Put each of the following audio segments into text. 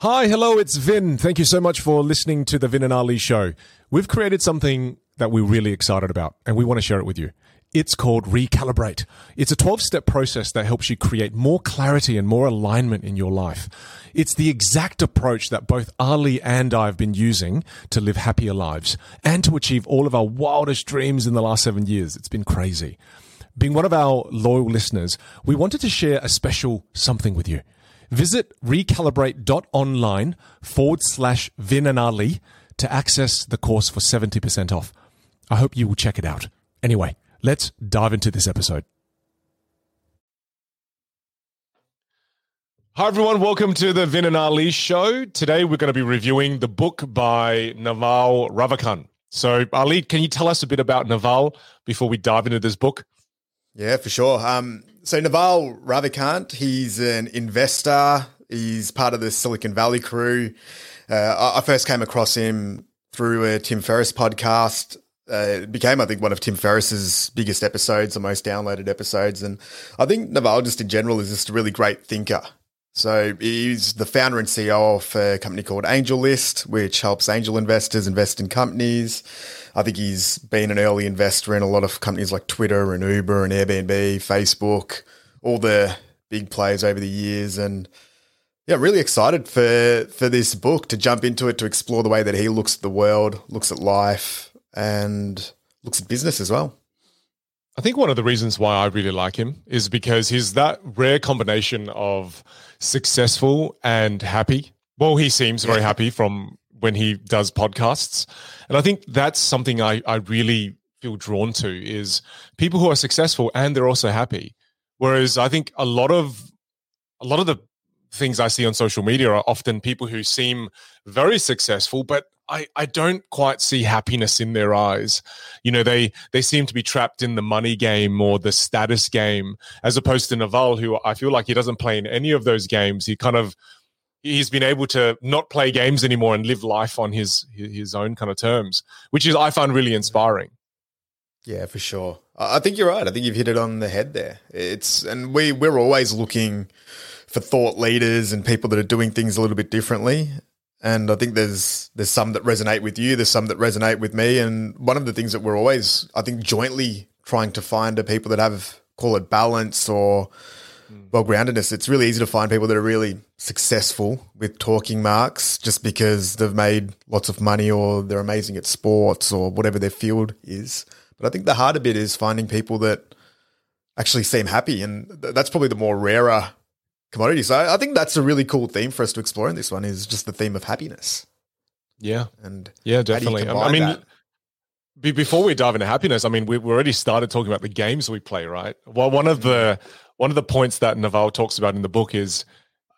Hi, hello, it's Vin. Thank you so much for listening to the Vin and Ali show. We've created something that we're really excited about, and we want to share it with you. It's called Recalibrate. It's a 12 step process that helps you create more clarity and more alignment in your life. It's the exact approach that both Ali and I have been using to live happier lives and to achieve all of our wildest dreams in the last seven years. It's been crazy. Being one of our loyal listeners, we wanted to share a special something with you. Visit recalibrate.online forward slash Vin and Ali to access the course for 70% off. I hope you will check it out. Anyway, let's dive into this episode. Hi, everyone. Welcome to the Vin and Ali show. Today, we're going to be reviewing the book by Naval Ravikant. So, Ali, can you tell us a bit about Naval before we dive into this book? Yeah, for sure. Um, so Naval Ravikant, he's an investor. He's part of the Silicon Valley crew. Uh, I first came across him through a Tim Ferriss podcast. Uh, it became, I think, one of Tim Ferriss's biggest episodes, the most downloaded episodes. And I think Naval, just in general, is just a really great thinker. So he's the founder and CEO of a company called AngelList, which helps angel investors invest in companies. I think he's been an early investor in a lot of companies like Twitter and Uber and Airbnb, Facebook, all the big players over the years. And yeah, really excited for for this book to jump into it to explore the way that he looks at the world, looks at life, and looks at business as well. I think one of the reasons why I really like him is because he's that rare combination of successful and happy. Well, he seems very happy from when he does podcasts. And I think that's something I, I really feel drawn to is people who are successful and they're also happy. Whereas I think a lot of a lot of the things I see on social media are often people who seem very successful, but I, I don't quite see happiness in their eyes. You know, they they seem to be trapped in the money game or the status game, as opposed to Naval, who I feel like he doesn't play in any of those games. He kind of he's been able to not play games anymore and live life on his his own kind of terms, which is I find really inspiring. Yeah, for sure. I think you're right. I think you've hit it on the head there. It's and we we're always looking for thought leaders and people that are doing things a little bit differently. And I think there's there's some that resonate with you, there's some that resonate with me. And one of the things that we're always, I think, jointly trying to find are people that have call it balance or Mm. well groundedness. It's really easy to find people that are really successful with talking marks just because they've made lots of money or they're amazing at sports or whatever their field is. But I think the harder bit is finding people that actually seem happy. And that's probably the more rarer commodity. So I think that's a really cool theme for us to explore in this one is just the theme of happiness. Yeah. And yeah, definitely. I mean, that? before we dive into happiness, I mean, we, we already started talking about the games we play, right? Well, one of the mm. One of the points that Naval talks about in the book is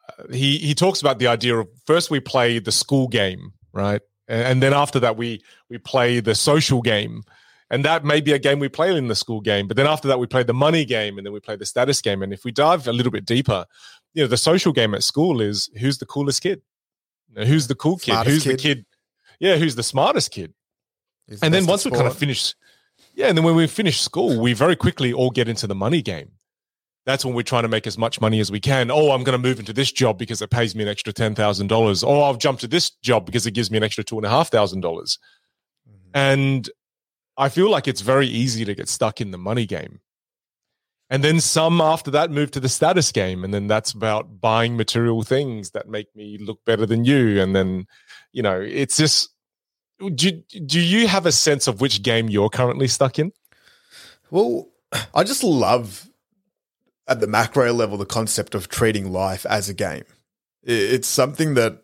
uh, he he talks about the idea of first we play the school game, right, and, and then after that we we play the social game, and that may be a game we play in the school game, but then after that we play the money game, and then we play the status game, and if we dive a little bit deeper, you know, the social game at school is who's the coolest kid, who's the cool kid, smartest who's kid. the kid, yeah, who's the smartest kid? And then once we kind of finish, yeah, and then when we finish school, we very quickly all get into the money game. That's when we're trying to make as much money as we can. Oh, I'm going to move into this job because it pays me an extra ten thousand dollars. Oh, I'll jump to this job because it gives me an extra two and a half thousand dollars. Mm-hmm. And I feel like it's very easy to get stuck in the money game. And then some after that move to the status game. And then that's about buying material things that make me look better than you. And then, you know, it's just do, do you have a sense of which game you're currently stuck in? Well, I just love at the macro level the concept of treating life as a game. It's something that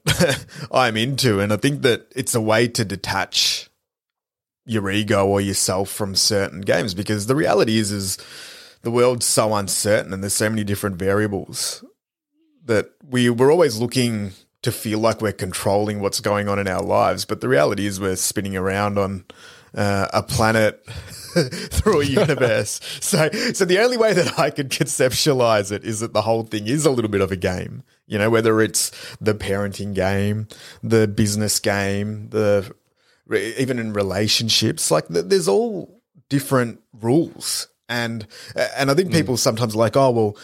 I'm into, and I think that it's a way to detach your ego or yourself from certain games because the reality is is the world's so uncertain and there's so many different variables that we we're always looking to feel like we're controlling what's going on in our lives. But the reality is we're spinning around on uh, a planet through a universe. so, so the only way that I could conceptualize it is that the whole thing is a little bit of a game. You know, whether it's the parenting game, the business game, the even in relationships, like there's all different rules, and and I think mm. people mm. sometimes like, oh well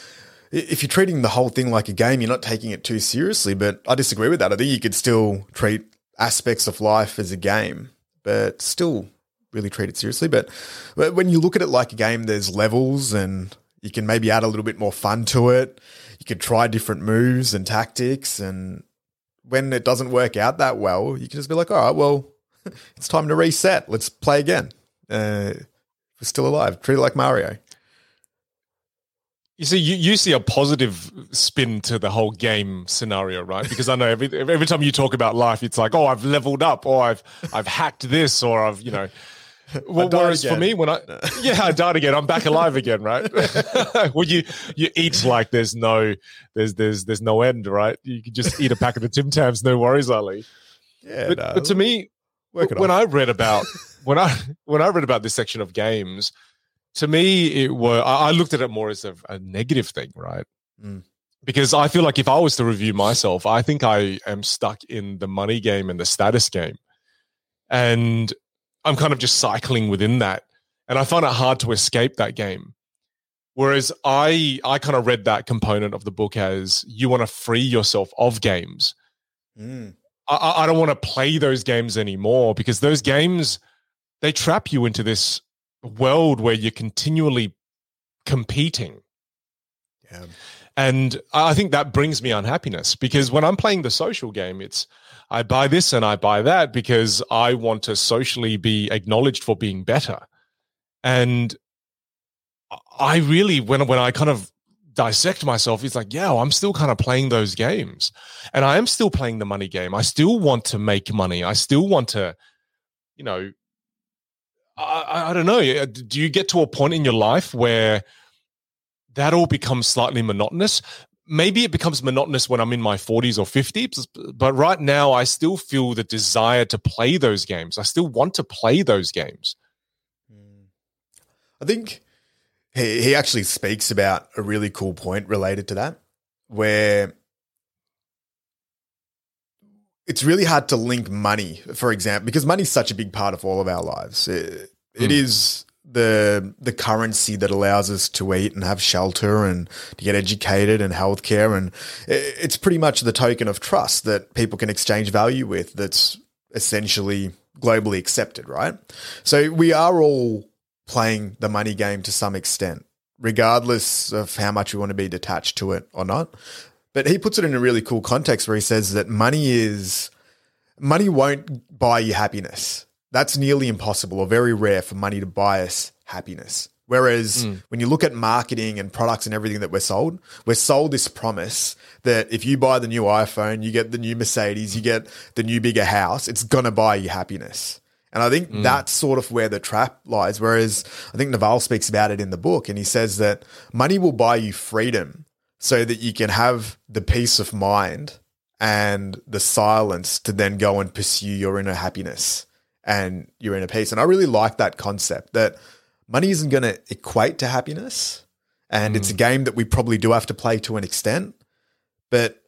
if you're treating the whole thing like a game, you're not taking it too seriously. But I disagree with that. I think you could still treat aspects of life as a game, but still really treat it seriously. But but when you look at it like a game, there's levels and you can maybe add a little bit more fun to it. You could try different moves and tactics. And when it doesn't work out that well, you can just be like, all right, well, it's time to reset. Let's play again. Uh, we're still alive. Treat it like Mario. You see, you, you see a positive spin to the whole game scenario, right? Because I know every every time you talk about life, it's like, oh, I've leveled up, or I've I've hacked this, or I've you know. Well, whereas again. for me, when I yeah, I died again, I'm back alive again, right? well, you you eat like there's no there's there's there's no end, right? You can just eat a packet of Tim Tams, no worries, Ali. Yeah, but, no. but to me, when I read about when I when I read about this section of games, to me, it were I looked at it more as a, a negative thing, right? Mm. Because I feel like if I was to review myself, I think I am stuck in the money game and the status game, and I'm kind of just cycling within that, and I find it hard to escape that game. Whereas I I kind of read that component of the book as you want to free yourself of games. Mm. I, I don't want to play those games anymore because those games they trap you into this world where you're continually competing. Yeah. And I think that brings me unhappiness because when I'm playing the social game, it's I buy this and I buy that because I want to socially be acknowledged for being better. And I really, when when I kind of dissect myself, it's like, yeah, I'm still kind of playing those games, and I am still playing the money game. I still want to make money. I still want to, you know, I, I don't know. Uh, do you get to a point in your life where that all becomes slightly monotonous? Maybe it becomes monotonous when I'm in my 40s or 50s, but right now I still feel the desire to play those games. I still want to play those games. Hmm. I think he, he actually speaks about a really cool point related to that, where it's really hard to link money, for example, because money's such a big part of all of our lives. It, it mm. is the the currency that allows us to eat and have shelter and to get educated and healthcare and it's pretty much the token of trust that people can exchange value with that's essentially globally accepted, right? So we are all playing the money game to some extent, regardless of how much we want to be detached to it or not. But he puts it in a really cool context where he says that money is money won't buy you happiness. That's nearly impossible or very rare for money to buy us happiness. Whereas mm. when you look at marketing and products and everything that we're sold, we're sold this promise that if you buy the new iPhone, you get the new Mercedes, you get the new bigger house, it's going to buy you happiness. And I think mm. that's sort of where the trap lies. Whereas I think Naval speaks about it in the book and he says that money will buy you freedom so that you can have the peace of mind and the silence to then go and pursue your inner happiness and your inner peace. And I really like that concept that money isn't going to equate to happiness. And mm. it's a mm. game that we probably do have to play to an extent. But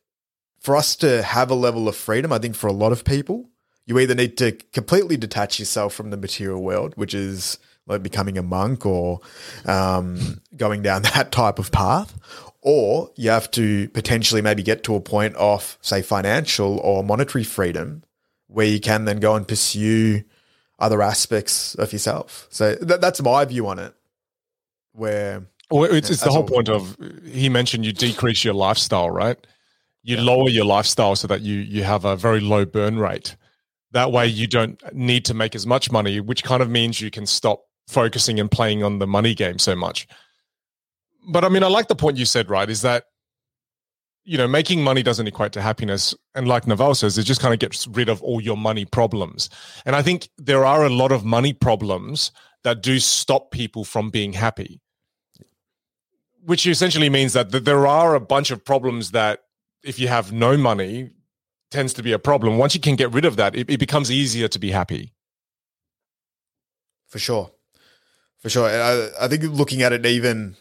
for us to have a level of freedom, I think for a lot of people, you either need to completely detach yourself from the material world, which is like becoming a monk or um, going down that type of path, or you have to potentially maybe get to a point of, say, financial or monetary freedom where you can then go and pursue other aspects of yourself. So th- that's my view on it. Where well, it's, it's the whole point of he mentioned you decrease your lifestyle, right? You yeah. lower your lifestyle so that you you have a very low burn rate. That way, you don't need to make as much money, which kind of means you can stop focusing and playing on the money game so much. But I mean, I like the point you said, right? Is that you know, making money doesn't equate to happiness. And like Naval says, it just kind of gets rid of all your money problems. And I think there are a lot of money problems that do stop people from being happy, which essentially means that there are a bunch of problems that if you have no money tends to be a problem. Once you can get rid of that, it, it becomes easier to be happy. For sure. For sure. I, I think looking at it even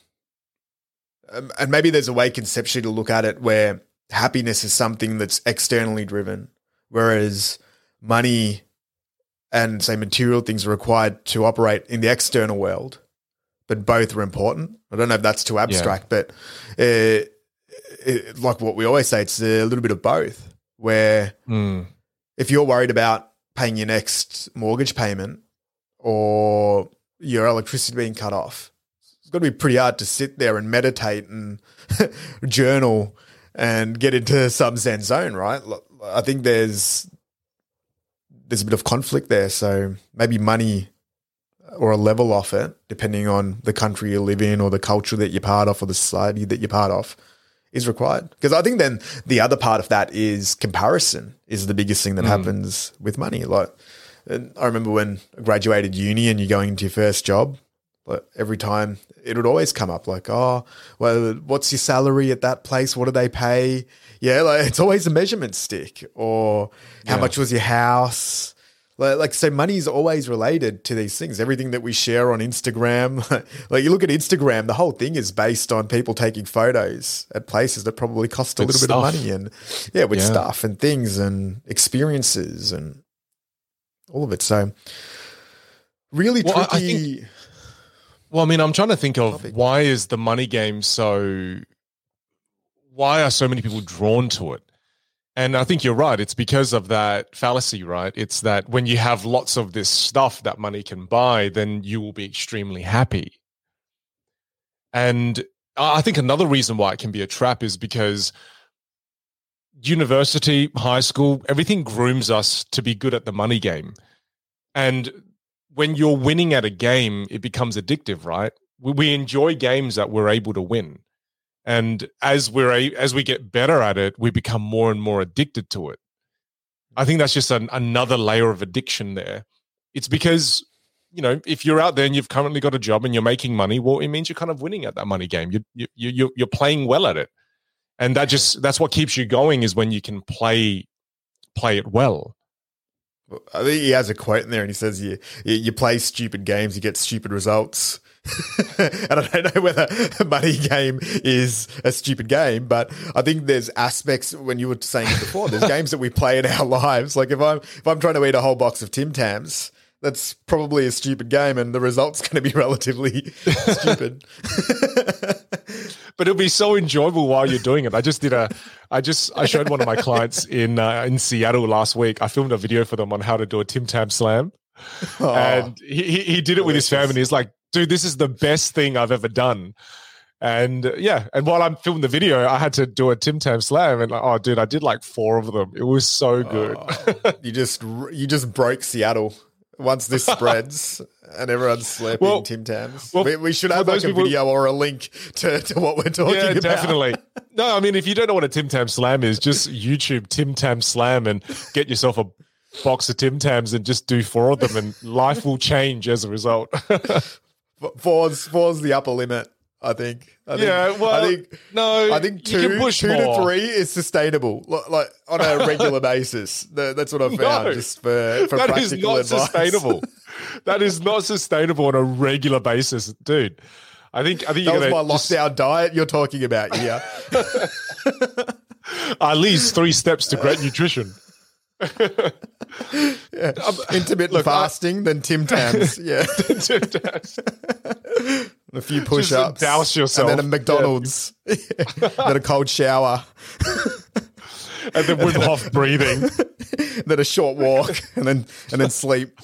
um, and maybe there's a way conceptually to look at it where happiness is something that's externally driven, whereas money and say material things are required to operate in the external world, but both are important. I don't know if that's too abstract, yeah. but uh, it, like what we always say, it's a little bit of both. Where Mm. if you're worried about paying your next mortgage payment or your electricity being cut off, got to be pretty hard to sit there and meditate and journal and get into some zen zone, right? I think there's there's a bit of conflict there, so maybe money uh, or a level off it, depending on the country you live in or the culture that you're part of or the society that you're part of, is required. Because I think then the other part of that is comparison is the biggest thing that mm. happens with money. Like and I remember when I graduated uni and you're going into your first job, but every time it would always come up like, oh, well, what's your salary at that place? What do they pay? Yeah, like it's always a measurement stick. Or how Yeah. much was your house? Like, like so, money is always related to these things. Everything that we share on Instagram, like you look at Instagram, the whole thing is based on people taking photos at places that probably cost a With little bit of money, and yeah, with Yeah. stuff and things and experiences and all of it. So, really Well, tricky. Well, I mean, I'm trying to think of Topic. why is the money game so. Why are so many people drawn to it? And I think you're right. It's because of that fallacy, right? It's that when you have lots of this stuff that money can buy, then you will be extremely happy. And I I think another reason why it can be a trap is because university, high school, everything grooms us to be good at the money game. And when you're winning at a game, it becomes addictive, right? We, we enjoy games that we're able to win. And as we're a, as we get better at it, we become more and more addicted to it. I think that's just an, another layer of addiction there. It's because you know if you're out there and you've currently got a job and you're making money, well, it means you're kind of winning at that money game. You you you you're, you're playing well at it, and that just that's what keeps you going is when you can play play it well. I think he has a quote in there, and he says, "You you, play stupid games, you get stupid results." and I don't know whether a money game is a stupid game, but I think there's aspects when you were saying it before. There's games that we play in our lives. Like if I'm if I'm trying to eat a whole box of Tim Tams, that's probably a stupid game, and the result's going to be relatively stupid. But it'll be so enjoyable while you're doing it. I just did a, I just I showed one of my clients in uh, in Seattle last week. I filmed a video for them on how to do a Tim Tam Slam, Oh, and he he he did it with his family. He's like, dude, this is the best thing I've ever done. And uh, yeah, and while I'm filming the video, I had to do a Tim Tam Slam, and like, oh, dude, I did like four of them. It was so good. Oh, you just you just broke Seattle. Once this spreads and everyone's slapping Well- Tim Tams, well, we, we should have like a people- video or a link to, to what we're talking yeah, about. definitely. No, I mean, if you don't know what a Tim Tam Slam is, just YouTube Tim Tam Slam and get yourself a box of Tim Tams and just do four of them, and life will change as a result. Four's four's the upper limit. I think. I think yeah, well, I think no, I think two, two more. to three is sustainable, like on a regular basis. That's what I found. No. just for for That practical is not advice. sustainable. that is not sustainable on a regular basis, dude. I think I think That was my just- lockdown diet you're talking about. Yeah, at least three steps to great nutrition. Um, intermittent Look, I- fasting, then Tim Tams. Yeah, Tim Tams. a few push-ups, douse yourself. and then a McDonald's, then a cold shower, and then Wim Hof breathing. then a short walk, and then and then sleep.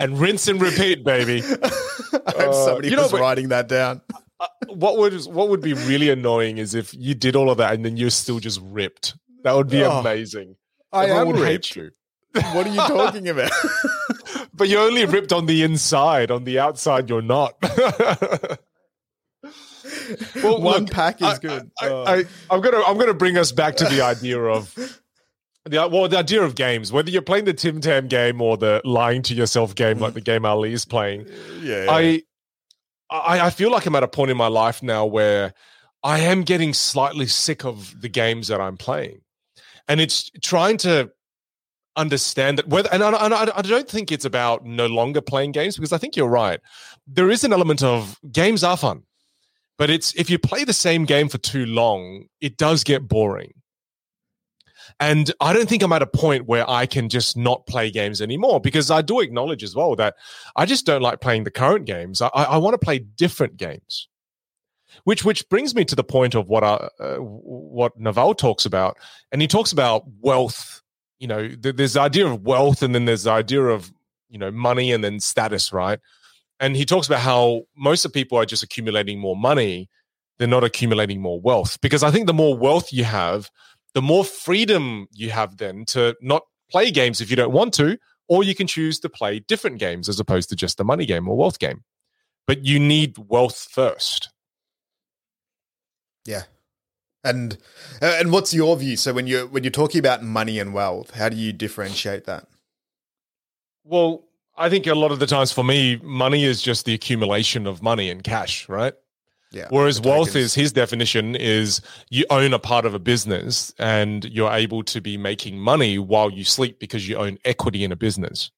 and rinse and repeat, baby. I hope uh, somebody Uh, you know, was but- writing that down. Uh, uh, what would what would be really annoying is if you did all of that and then you're still just ripped. That would be Oh, amazing. I Everyone am would hate you. What are you talking about? But you're only ripped on the inside. On the outside, you're not. well, One look, pack is I- good. I, Oh. I, I'm gonna I'm gonna bring us back to the idea of the well the idea of games. Whether you're playing the Tim Tam game or the lying to yourself game, like the game Ali is playing. yeah, I, I I feel like I'm at a point in my life now where I am getting slightly sick of the games that I'm playing, and it's trying to understand that whether and I, I, I don't think it's about no longer playing games because I think you're right. There is an element of games are fun, but it's if you play the same game for too long, it does get boring. And I don't think I'm at a point where I can just not play games anymore because I do acknowledge as well that I just don't like playing the current games. I, I want to play different games. Which which brings me to the point of what uh, what Naval talks about, and he talks about wealth. You know, th- there's the idea of wealth, and then there's the idea of you know money, and then status, right? And he talks about how most of people are just accumulating more money, they're not accumulating more wealth. Because I think the more wealth you have, the more freedom you have then to not play games if you don't want to, or you can choose to play different games as opposed to just a money game or wealth game. But you need wealth first. Yeah. And uh, and what's your view? So when you're when you're talking about money and wealth, how do you differentiate that? Well, I think a lot of the times for me, money is just the accumulation of money and cash, right? Yeah. Whereas wealth is his definition is you own a part of a business and you're able to be making money while you sleep because you own equity in a business.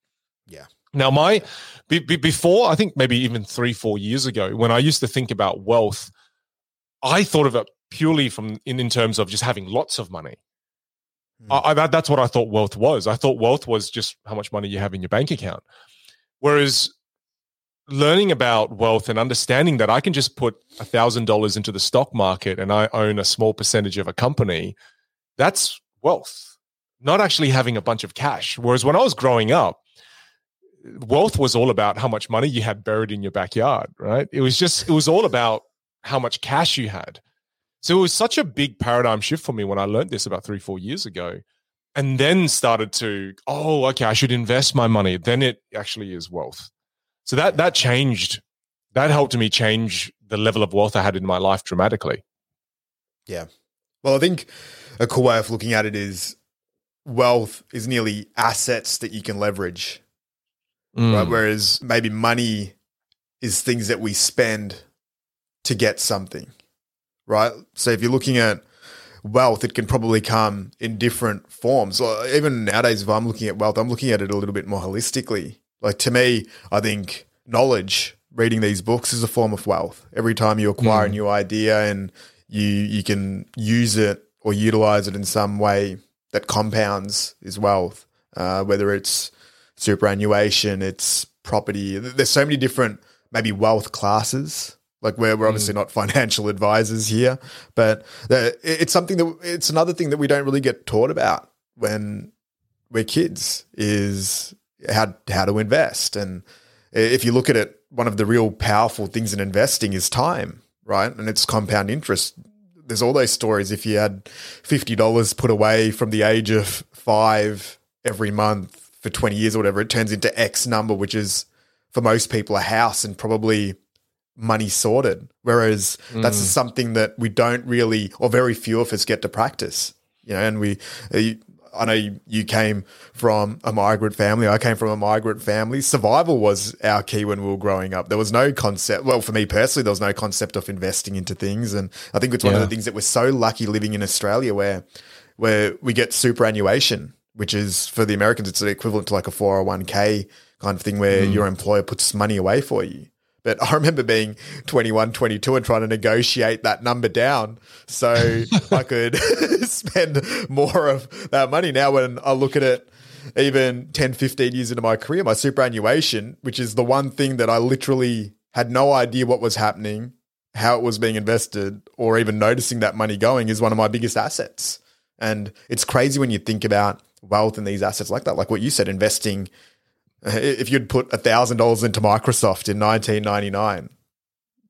Yeah. Now, my be, be, before I think maybe even three four years ago, when I used to think about wealth, I thought of it purely from in, in terms of just having lots of money. Mm. I, I, that's what I thought wealth was. I thought wealth was just how much money you have in your bank account. Whereas learning about wealth and understanding that I can just put a thousand dollars into the stock market and I own a small percentage of a company, that's wealth. Not actually having a bunch of cash. Whereas when I was growing up, wealth was all about how much money you had buried in your backyard, right? It was just, it was all about how much cash you had. So it was such a big paradigm shift for me when I learned this about three, four years ago. And then started to, oh, okay, I should invest my money. Then it actually is wealth. So that that changed. That helped me change the level of wealth I had in my life dramatically. Yeah. Well, I think a cool way of looking at it is wealth is nearly assets that you can leverage. Mm. Right? Whereas maybe money is things that we spend to get something. Right? So if you're looking at wealth, it can probably come in different forms. even nowadays, if I'm looking at wealth, I'm looking at it a little bit more holistically. Like to me, I think knowledge, reading these books is a form of wealth. Every time you acquire mm. a new idea and you you can use it or utilize it in some way that compounds is wealth. Uh, whether it's superannuation, it's property. There's so many different maybe wealth classes. Like we're, we're obviously mm. not financial advisors here, but it's something that it's another thing that we don't really get taught about when we're kids is how how to invest. And if you look at it, one of the real powerful things in investing is time, right? And it's compound interest. There's all those stories. If you had fifty dollars put away from the age of five every month for twenty years or whatever, it turns into X number, which is for most people a house and probably money sorted. Whereas mm. that's something that we don't really, or very few of us get to practice. You know, and we, I know you, came from a migrant family. I came from a migrant family. Survival was our key when we were growing up. There was no concept. Well, for me personally, there was no concept of investing into things, and I think it's one yeah. of the things that we're so lucky living in Australia, where where we get superannuation, which is for the Americans, it's equivalent to like a 401k kind of thing, where mm. your employer puts money away for you. But I remember being 21, 22 and trying to negotiate that number down so I could spend more of that money. Now, when I look at it, even 10, 15 years into my career, my superannuation, which is the one thing that I literally had no idea what was happening, how it was being invested, or even noticing that money going, is one of my biggest assets. And it's crazy when you think about wealth and these assets like that, like what you said, investing if you'd put thousand dollars into Microsoft in 1999,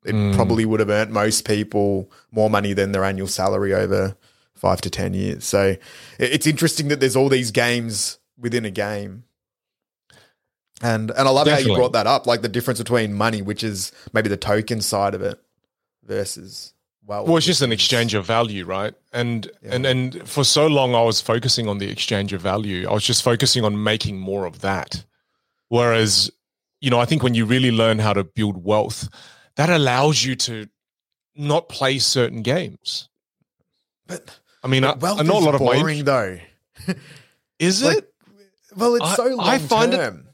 it mm. probably would have earned most people more money than their annual salary over five to ten years. So it's interesting that there's all these games within a game. And and I love Definitely. how you brought that up, like the difference between money, which is maybe the token side of it, versus well, well, it's just an exchange of value, right? And yeah. and and for so long, I was focusing on the exchange of value. I was just focusing on making more of that. Whereas, you know, I think when you really learn how to build wealth, that allows you to not play certain games. But I mean, but wealth I, know a lot of boring though. is like, it? Well, it's so long I find term. It,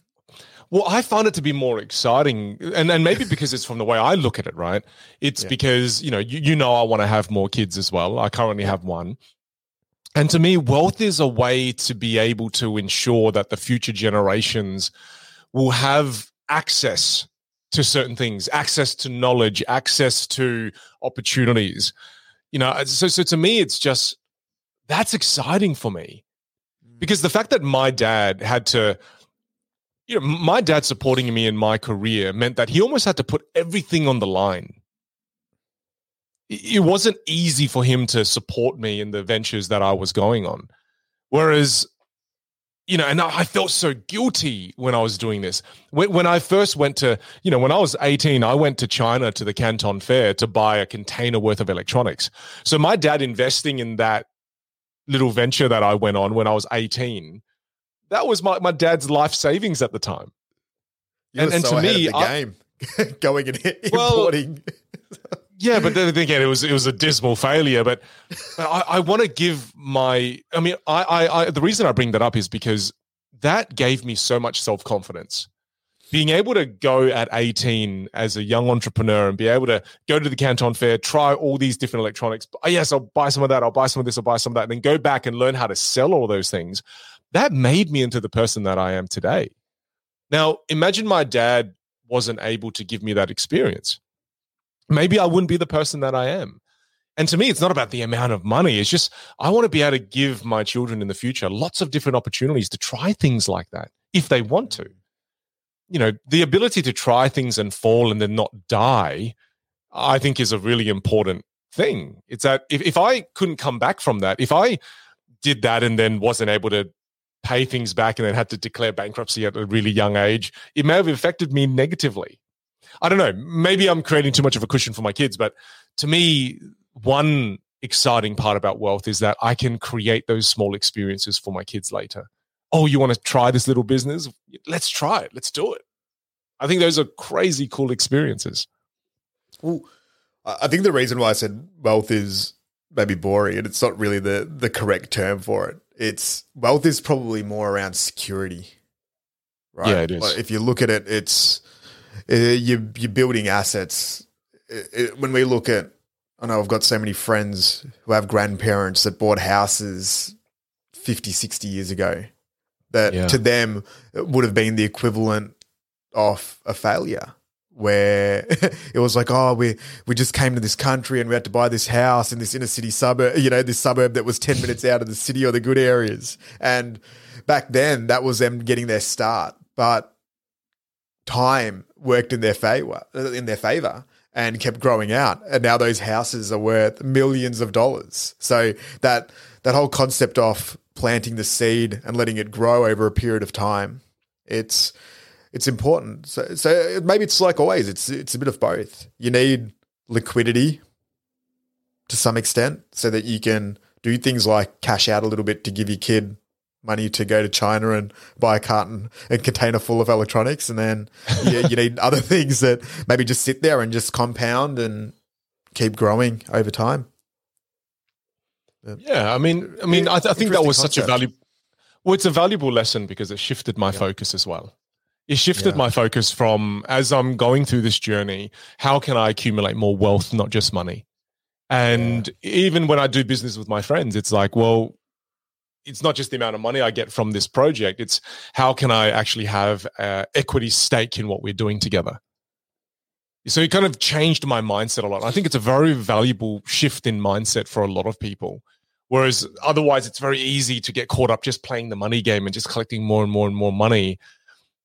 well, I find it to be more exciting, and and maybe because it's from the way I look at it, right? It's yeah. because you know you, you know I want to have more kids as well. I currently have one, and to me, wealth is a way to be able to ensure that the future generations will have access to certain things, access to knowledge, access to opportunities. You know, so so to me, it's just that's exciting for me mm. because the fact that my dad had to you know my dad supporting me in my career meant that he almost had to put everything on the line it wasn't easy for him to support me in the ventures that i was going on whereas you know, and I felt so guilty when I was doing this. When, when, I first went to, you know, when I was 18, I went to China to the Canton Fair to buy a container worth of electronics. So my dad investing in that little venture that I went on when I was 18, that was my, my dad's life savings at the time. You and, and so to me, the I, game going and importing. Yeah, but then again, it was it was a dismal failure. But, but I, I want to give my. I mean, I, I, I the reason I bring that up is because that gave me so much self confidence. Being able to go at 18 as a young entrepreneur and be able to go to the Canton Fair, try all these different electronics. Oh, yes, I'll buy some of that. I'll buy some of this. I'll buy some of that. And then go back and learn how to sell all those things. That made me into the person that I am today. Now, imagine my dad wasn't able to give me that experience maybe I wouldn't be the person that I am. And to me, it's not about the amount of money. It's just, I want to be able to give my children in the future lots of different opportunities to try things like that if they want to. You know, the ability to try things and fall and then not die, I think is a really important thing. It's that if, if I couldn't come back from that, if I did that and then wasn't able to pay things back and then had to declare bankruptcy at a really young age, it may have affected me negatively. I don't know. Maybe I'm creating too much of a cushion for my kids, but to me, one exciting part about wealth is that I can create those small experiences for my kids later. Oh, you want to try this little business? Let's try it. Let's do it. I think those are crazy cool experiences. Well, I think the reason why I said wealth is maybe boring and it's not really the the correct term for it. It's wealth is probably more around security. Right? Yeah, it is. Like if you look at it, it's uh, you, you're building assets. It, it, when we look at, I know I've got so many friends who have grandparents that bought houses 50, 60 years ago that yeah. to them would have been the equivalent of a failure where it was like, oh, we we just came to this country and we had to buy this house in this inner city suburb, you know, this suburb that was ten minutes out of the city or the good areas. And back then, that was them getting their start. But time worked in their favor in their favor and kept growing out. And now those houses are worth millions of dollars. So that that whole concept of planting the seed and letting it grow over a period of time it's it's important. So so maybe it's like always it's it's a bit of both. You need liquidity to some extent so that you can do things like cash out a little bit to give your kid money to go to China and buy a carton and container full of electronics, and then you, you need other things that maybe just sit there and just compound and keep growing over time. Yeah, I mean, I mean, I, th- I think that was concept. such a valuable. Well, it's a valuable lesson because it shifted my yeah. focus as well. It shifted yeah. my focus from as I'm going through this journey, how can I accumulate more wealth, not just money? And even when I do business with my friends, it's like, well, it's not just the amount of money I get from this project. It's how can I actually have uh, equity stake in what we're doing together. So it kind of changed my mindset a lot. I think it's a very valuable shift in mindset for a lot of people. Whereas otherwise, it's very easy to get caught up just playing the money game and just collecting more and more and more money.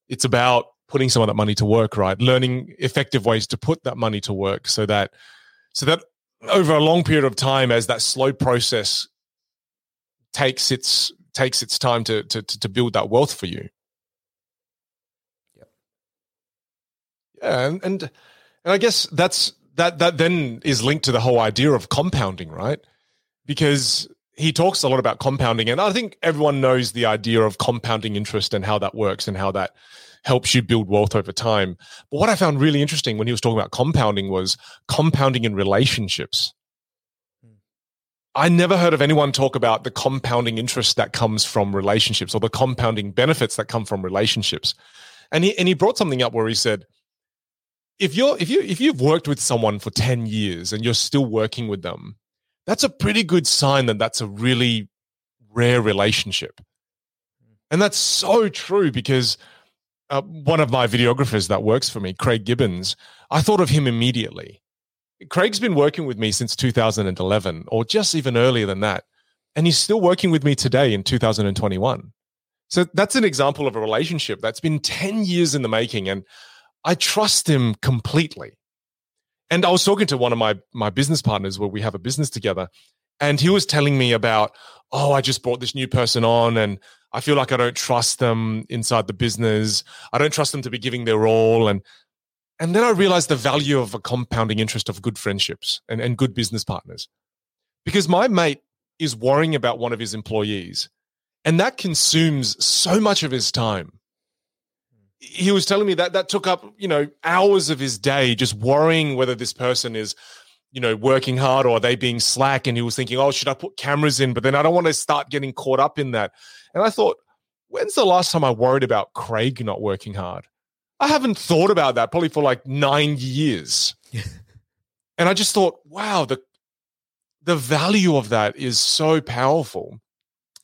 It's about putting some of that money to work, right? Learning effective ways to put that money to work so that so that over a long period of time, as that slow process takes its takes its time to to to build that wealth for you. Yeah, yeah, and and and I guess that's that that then is linked to the whole idea of compounding, right? Because he talks a lot about compounding, and I think everyone knows the idea of compounding interest and how that works and how that helps you build wealth over time. But what I found really interesting when he was talking about compounding was compounding in relationships. I never heard of anyone talk about the compounding interest that comes from relationships or the compounding benefits that come from relationships. And he and he brought something up where he said, if you're if you if you've worked with someone for 10 years and you're still working with them, that's a pretty good sign that that's a really rare relationship. And that's so true because uh, one of my videographers that works for me, Craig Gibbons, I thought of him immediately. Craig's been working with me since 2011, or just even earlier than that. And he's still working with me today in 2021. So that's an example of a relationship that's been 10 years in the making. And I trust him completely. And I was talking to one of my, my business partners where we have a business together. And he was telling me about, oh, I just brought this new person on and I feel like I don't trust them inside the business. I don't trust them to be giving their all. And and then I realized the value of a compounding interest of good friendships and, and good business partners. Because my mate is worrying about one of his employees, and that consumes so much of his time. He was telling me that that took up, you know, hours of his day just worrying whether this person is you know, working hard or are they being slack? And he was thinking, oh, should I put cameras in? But then I don't want to start getting caught up in that. And I thought, when's the last time I worried about Craig not working hard? I haven't thought about that probably for like nine years. and I just thought, wow, the the value of that is so powerful.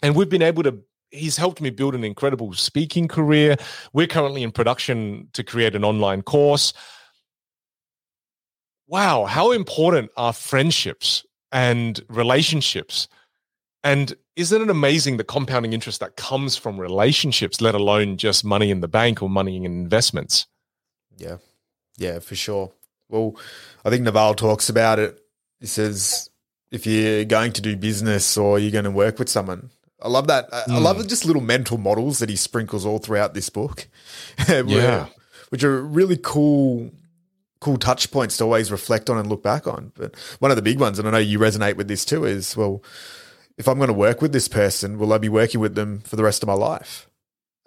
And we've been able to he's helped me build an incredible speaking career. We're currently in production to create an online course wow, how important are friendships and relationships? And isn't it amazing the compounding interest that comes from relationships, let alone just money in the bank or money in investments? Yeah, yeah, for sure. Well, I think Naval talks about it. He says, if you're going to do business or you're going to work with someone, I love that. Mm. I love hmm. just little mental models that he sprinkles all throughout this book. yeah. Which are really cool cool touch points to always reflect on and look back on. But one of the big ones, and I know you resonate with this too, is well, if I'm going to work with this person, will I be working with them for the rest of my life?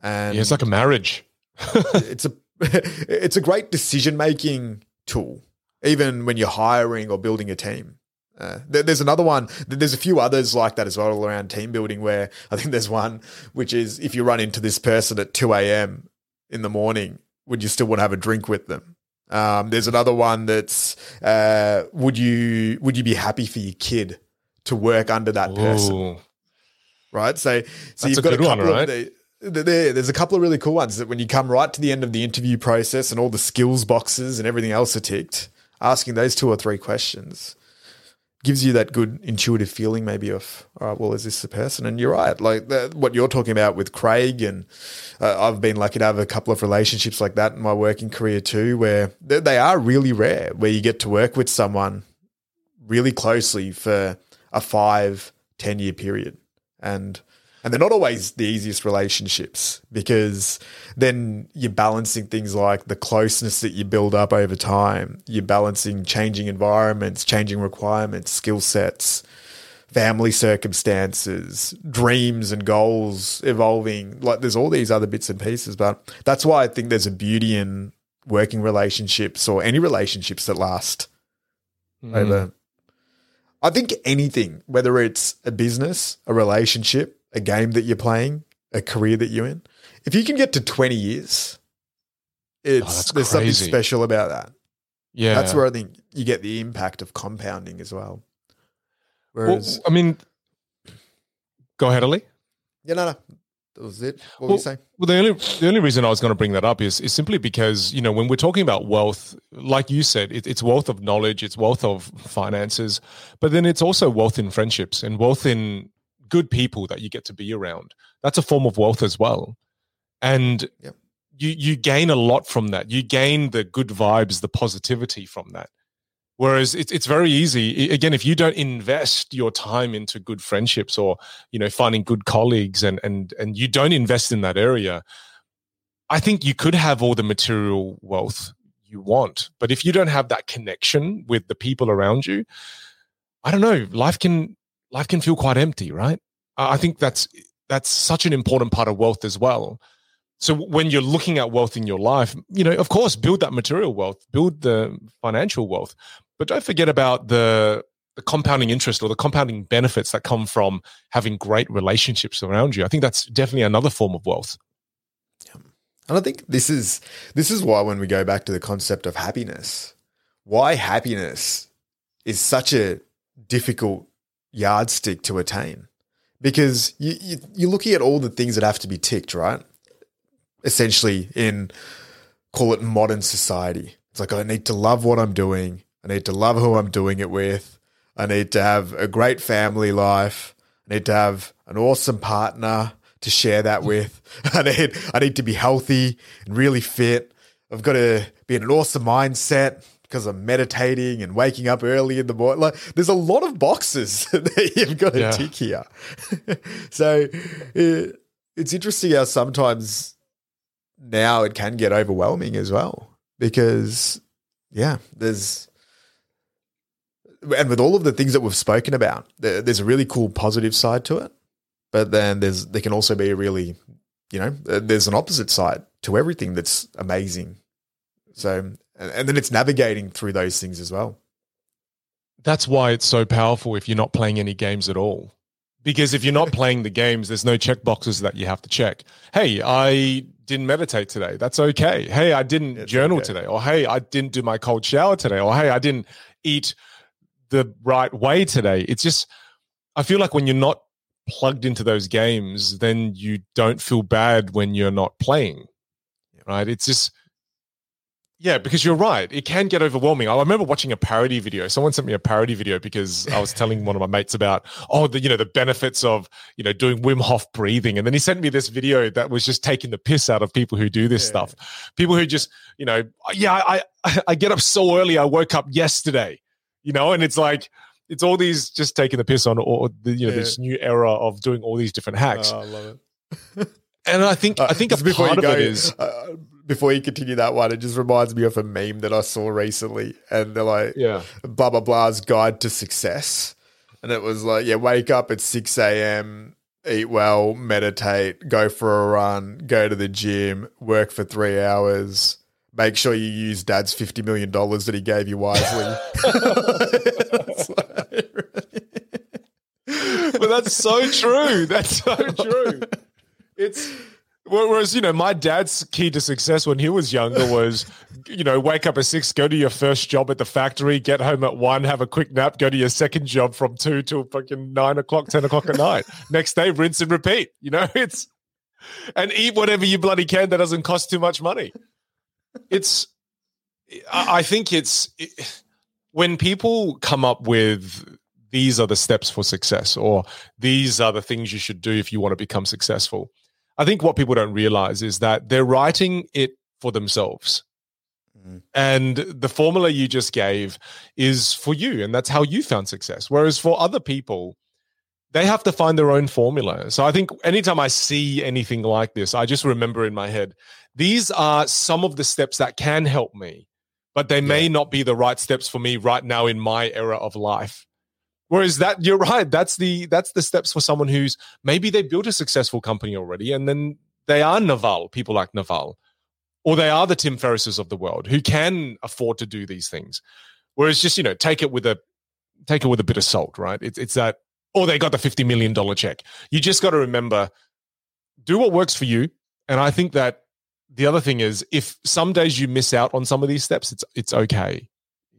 And yeah, it's like a marriage. it's a it's a great decision making tool, even when you're hiring or building a team. Uh, there's another one. There's a few others like that as well around team building. Where I think there's one which is if you run into this person at 2 a.m. in the morning, would you still want to have a drink with them? Um, there's another one that's uh, would you would you be happy for your kid to work under that person? Right. So so that's you've got a, a couple one, right? of the, there, there's a couple of really cool ones that when you come right to the end of the interview process and all the skills boxes and everything else are ticked, asking those two or three questions gives you that good intuitive feeling maybe of all right well is this the person and you're right like the, what you're talking about with craig and uh, i've been lucky to have a couple of relationships like that in my working career too where they, they are really rare where you get to work with someone really closely for a five ten year period and and they're not always the easiest relationships because then you're balancing things like the closeness that you build up over time. You're balancing changing environments, changing requirements, skill sets, family circumstances, dreams and goals evolving. Like there's all these other bits and pieces. But that's why I think there's a beauty in working relationships or any relationships that last mm. over. I think anything, whether it's a business, a relationship, a game that you're playing, a career that you're in, if you can get to 20 years, it's oh, there's crazy. something special about that. Yeah. That's where I think you get the impact of compounding as well. Whereas well, I mean go ahead, Ali. Yeah, no, no. That was it. What well, were you saying? Well, the only the only reason I was going to bring that up is is simply because you know when we're talking about wealth, like you said, it, it's wealth of knowledge, it's wealth of finances, but then it's also wealth in friendships and wealth in good people that you get to be around. That's a form of wealth as well. And yep. you you gain a lot from that. You gain the good vibes, the positivity from that. Whereas it's it's very easy. Again, if you don't invest your time into good friendships or you know finding good colleagues and and and you don't invest in that area, I think you could have all the material wealth you want, but if you don't have that connection with the people around you, I don't know. Life can life can feel quite empty, right? I think that's that's such an important part of wealth as well. So when you're looking at wealth in your life, you know, of course, build that material wealth, build the financial wealth, but don't forget about the the compounding interest or the compounding benefits that come from having great relationships around you. I think that's definitely another form of wealth. Yeah. And I think this is this is why when we go back to the concept of happiness, why happiness is such a difficult yardstick to attain because you, you, you're looking at all the things that have to be ticked, right? essentially in call it modern society. It's like I need to love what I'm doing. I need to love who I'm doing it with. I need to have a great family life. I need to have an awesome partner to share that with. I need I need to be healthy and really fit. I've got to be in an awesome mindset because I'm meditating and waking up early in the morning. Like, there's a lot of boxes that you've got to yeah. tick here. so it, it's interesting how sometimes now it can get overwhelming as well because, yeah, there's and with all of the things that we've spoken about, there's a really cool positive side to it, but then there's there can also be a really, you know, uh, there's an opposite side to everything that's amazing. So, and then it's navigating through those things as well. That's why it's so powerful if you're not playing any games at all. Because if you're not playing the games, there's no check boxes that you have to check. Hey, I didn't meditate today. That's okay. Hey, I didn't it's journal okay. today. Or hey, I didn't do my cold shower today. Or hey, I didn't eat the right way today. It's just, I feel like when you're not plugged into those games, then you don't feel bad when you're not playing. Right. It's just, yeah, because you're right. It can get overwhelming. I remember watching a parody video. Someone sent me a parody video because I was telling one of my mates about, oh, the you know the benefits of you know doing Wim Hof breathing, and then he sent me this video that was just taking the piss out of people who do this yeah. stuff. People who just you know, yeah, I I get up so early. I woke up yesterday you know, and it's like it's all these just taking the piss on or the, you know yeah. this new era of doing all these different hacks. Oh, I love it. and I think uh, I think a part of it is uh, before you continue that one, it just reminds me of a meme that I saw recently, and they're like, yeah, blah blah blah's guide to success, and it was like, yeah, wake up at six a.m. Eat well, meditate, go for a run, go to the gym, work for three hours, make sure you use dad's $50 million that he gave you wisely. but that's so true. That's so true. It's whereas you know my dad's key to success when he was younger was you know wake up at six, go to your first job at the factory, get home at one, have a quick nap, go to your second job from two till fucking nine o'clock, ten o'clock at night. Next day, rinse and repeat. You know it's and eat whatever you bloody can that doesn't cost too much money it's I think it's it, when people come up with these are the steps for success or these are the things you should do if you want to become successful. I think what people don't realize is that they're writing it for themselves. Mm-hmm. And the formula you just gave is for you, and that's how you found success. Whereas for other people, they have to find their own formula. So I think anytime I see anything like this, I just remember in my head, these are some of the steps that can help me, but they may yeah. not be the right steps for me right now in my era of life. Whereas that you're right, that's the that's the steps for someone who's maybe they built a successful company already and then they are Naval, people like Naval, or they are the Tim Ferrisses of the world who can afford to do these things. Whereas just, you know, take it with a take it with a bit of salt, right? It's it's that or they got the $50 million check. You just got to remember do what works for you. And I think that the other thing is if some days you miss out on some of these steps, it's it's okay.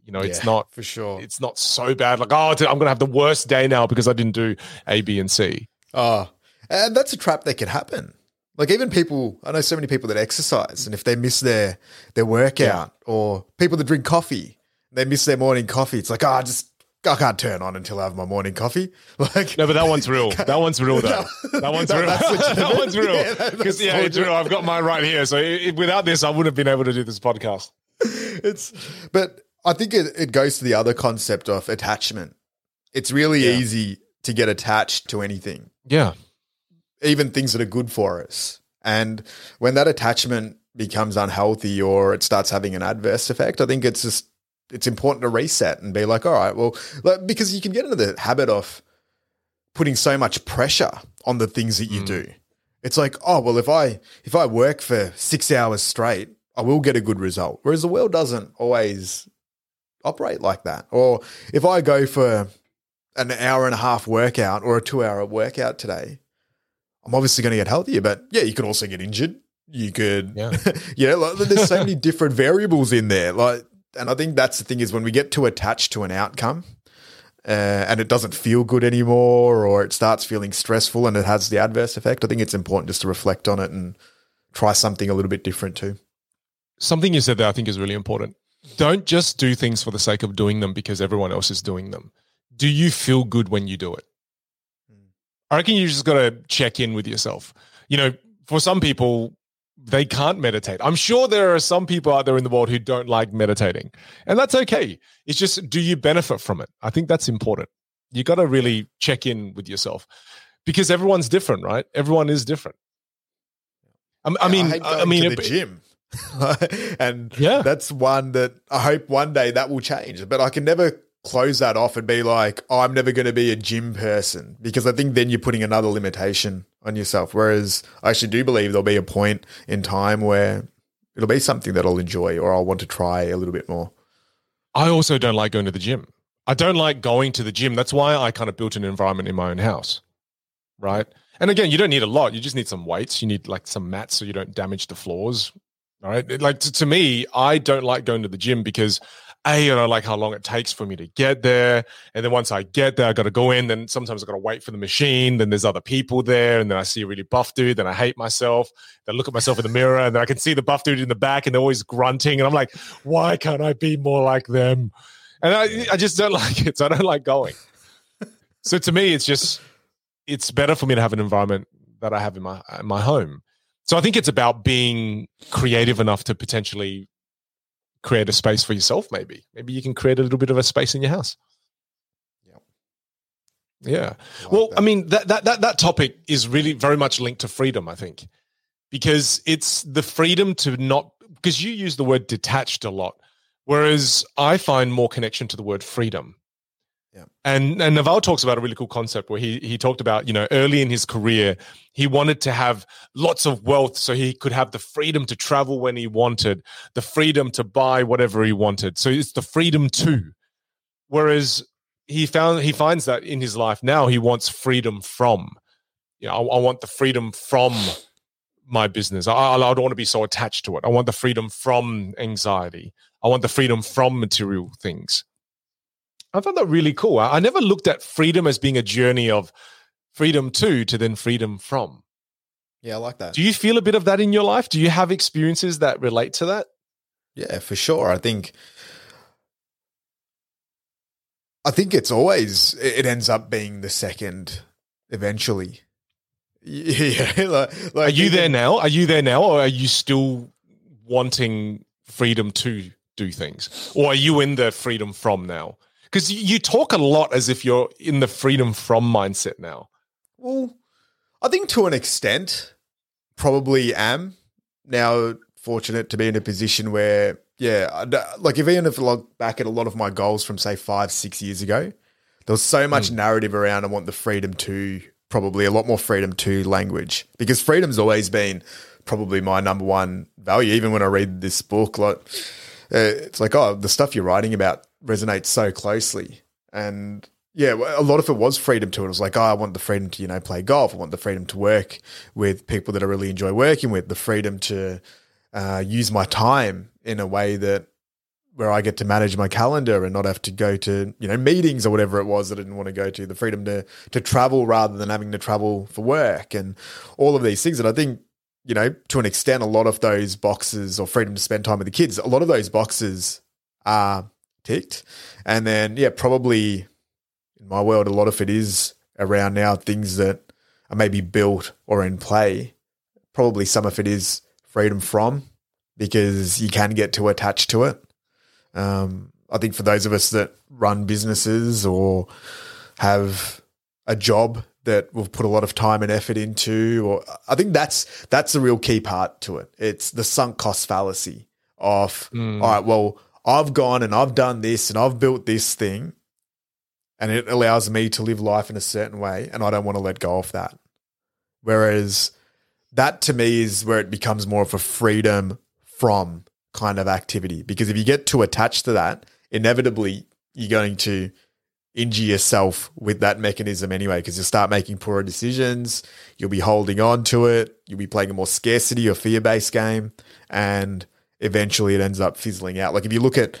You know, yeah, it's not for sure. It's not so bad. Like, oh, I'm going to have the worst day now because I didn't do A, B, and C. Oh, and that's a trap that can happen. Like even people, I know so many people that exercise, and if they miss their their workout, yeah. or people that drink coffee, they miss their morning coffee. It's like, oh, just I can't turn on until I have my morning coffee. Like no, but that one's real. That one's real though. That one's real. that one's real. Because yeah, yeah it's real. I've got mine right here. So it, without this, I wouldn't have been able to do this podcast. It's, but I think it, it goes to the other concept of attachment. It's really yeah. easy to get attached to anything. Yeah, even things that are good for us. And when that attachment becomes unhealthy or it starts having an adverse effect, I think it's just it's important to reset and be like, all right, well, like, because you can get into the habit of putting so much pressure on the things that you mm. do. It's like, oh, well, if I if I work for six hours straight, I will get a good result. Whereas the world doesn't always operate like that. Or if I go for an hour and a half workout or a two hour workout today, I'm obviously going to get healthier. But yeah, you could also get injured. You could, yeah, yeah. Like, there's so many different variables in there. Like and I think that's the thing is when we get too attached to an outcome uh, and it doesn't feel good anymore or it starts feeling stressful and it has the adverse effect, I think it's important just to reflect on it and try something a little bit different too. Something you said that I think is really important. Don't just do things for the sake of doing them because everyone else is doing them. Do you feel good when you do it? I reckon you just got to check in with yourself. You know, for some people, they can't meditate. I'm sure there are some people out there in the world who don't like meditating, and that's okay. It's just, do you benefit from it? I think that's important. You got to really check in with yourself because everyone's different, right? Everyone is different. I, I mean, I, I mean, the gym. and yeah, that's one that I hope one day that will change. But I can never close that off and be like, oh, I'm never going to be a gym person because I think then you're putting another limitation on yourself. Whereas I actually do believe there'll be a point in time where it'll be something that I'll enjoy or I'll want to try a little bit more. I also don't like going to the gym. I don't like going to the gym. That's why I kind of built an environment in my own house. Right. And again, you don't need a lot. You just need some weights. You need like some mats so you don't damage the floors. All right. Like to, to me, I don't like going to the gym because a, I don't like how long it takes for me to get there. And then once I get there, I got to go in. Then sometimes I got to wait for the machine. Then there's other people there. And then I see a really buff dude. Then I hate myself. Then I look at myself in the mirror and then I can see the buff dude in the back and they're always grunting. And I'm like, why can't I be more like them? And I, I just don't like it. So I don't like going. so to me, it's just, it's better for me to have an environment that I have in my, in my home. So I think it's about being creative enough to potentially create a space for yourself maybe. Maybe you can create a little bit of a space in your house. Yeah. Yeah like well that. i mean that, that that that topic is really very much linked to freedom i think because it's the freedom to not because you use the word detached a lot whereas i find more connection to the word freedom yeah. And and Naval talks about a really cool concept where he he talked about, you know, early in his career, he wanted to have lots of wealth so he could have the freedom to travel when he wanted, the freedom to buy whatever he wanted. So it's the freedom to. Whereas he found he finds that in his life now he wants freedom from. You know, I, I want the freedom from my business. I, I don't want to be so attached to it. I want the freedom from anxiety. I want the freedom from material things. I found that really cool. I, I never looked at freedom as being a journey of freedom to to then freedom from. Yeah, I like that. Do you feel a bit of that in your life? Do you have experiences that relate to that? Yeah, for sure. I think I think it's always it ends up being the second eventually. Yeah, like, like are you there now? Are you there now, or are you still wanting freedom to do things, or are you in the freedom from now? Because you talk a lot as if you're in the freedom from mindset now. Well, I think to an extent, probably am now fortunate to be in a position where, yeah, like if even if I look back at a lot of my goals from say five, six years ago, there was so much mm. narrative around I want the freedom to probably a lot more freedom to language because freedom's always been probably my number one value. Even when I read this book, like uh, it's like, oh, the stuff you're writing about resonates so closely. And yeah, a lot of it was freedom to it. It was like, oh, I want the freedom to, you know, play golf. I want the freedom to work with people that I really enjoy working with, the freedom to uh, use my time in a way that where I get to manage my calendar and not have to go to, you know, meetings or whatever it was that I didn't want to go to, the freedom to to travel rather than having to travel for work and all of these things. And I think, you know, to an extent, a lot of those boxes or freedom to spend time with the kids, a lot of those boxes are ticked. And then, yeah, probably in my world, a lot of it is around now things that are maybe built or in play. Probably some of it is freedom from because you can get too attached to it. Um, I think for those of us that run businesses or have a job that we've put a lot of time and effort into, or I think that's that's the real key part to it. It's the sunk cost fallacy of mm. all right, well, I've gone and I've done this and I've built this thing and it allows me to live life in a certain way and I don't want to let go of that. Whereas that to me is where it becomes more of a freedom from kind of activity. Because if you get too attached to that, inevitably you're going to injure yourself with that mechanism anyway, because you'll start making poorer decisions, you'll be holding on to it, you'll be playing a more scarcity or fear based game. And eventually it ends up fizzling out. Like if you look at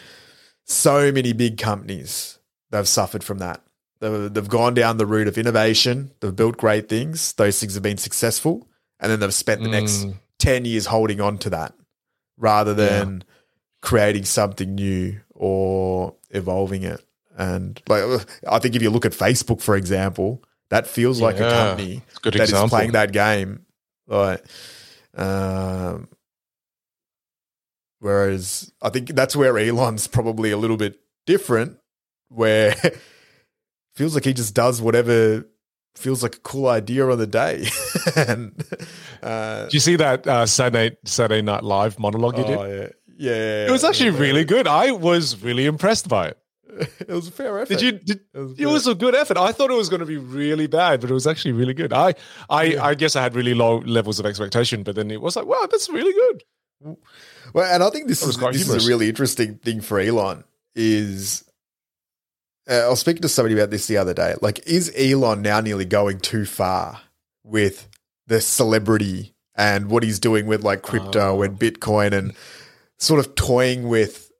so many big companies, they've suffered from that. They've, they've gone down the route of innovation. They've built great things. Those things have been successful. And then they've spent the mm. next 10 years holding on to that rather than yeah. creating something new or evolving it. And like, I think if you look at Facebook, for example, that feels like yeah. a company that example. is playing that game. Like, um, whereas I think that's where Elon's probably a little bit different, where feels like he just does whatever feels like a cool idea on the day. and uh, do you see that uh, Saturday Saturday Night Live monologue you oh, did? Yeah. yeah, it was actually really good. I was really impressed by it. it was a fair effort. Did you? Did, it, was, it was, a good effort. I thought it was going to be really bad, but it was actually really good. I, I, yeah. I guess I had really low levels of expectation, but then it was like, wow, that's really good. Well, and I think this is this is a really interesting thing for Elon. Is uh, I was speaking to somebody about this the other day. Like, is Elon now nearly going too far with the celebrity and what he's doing with like crypto oh. and Bitcoin and sort of toying with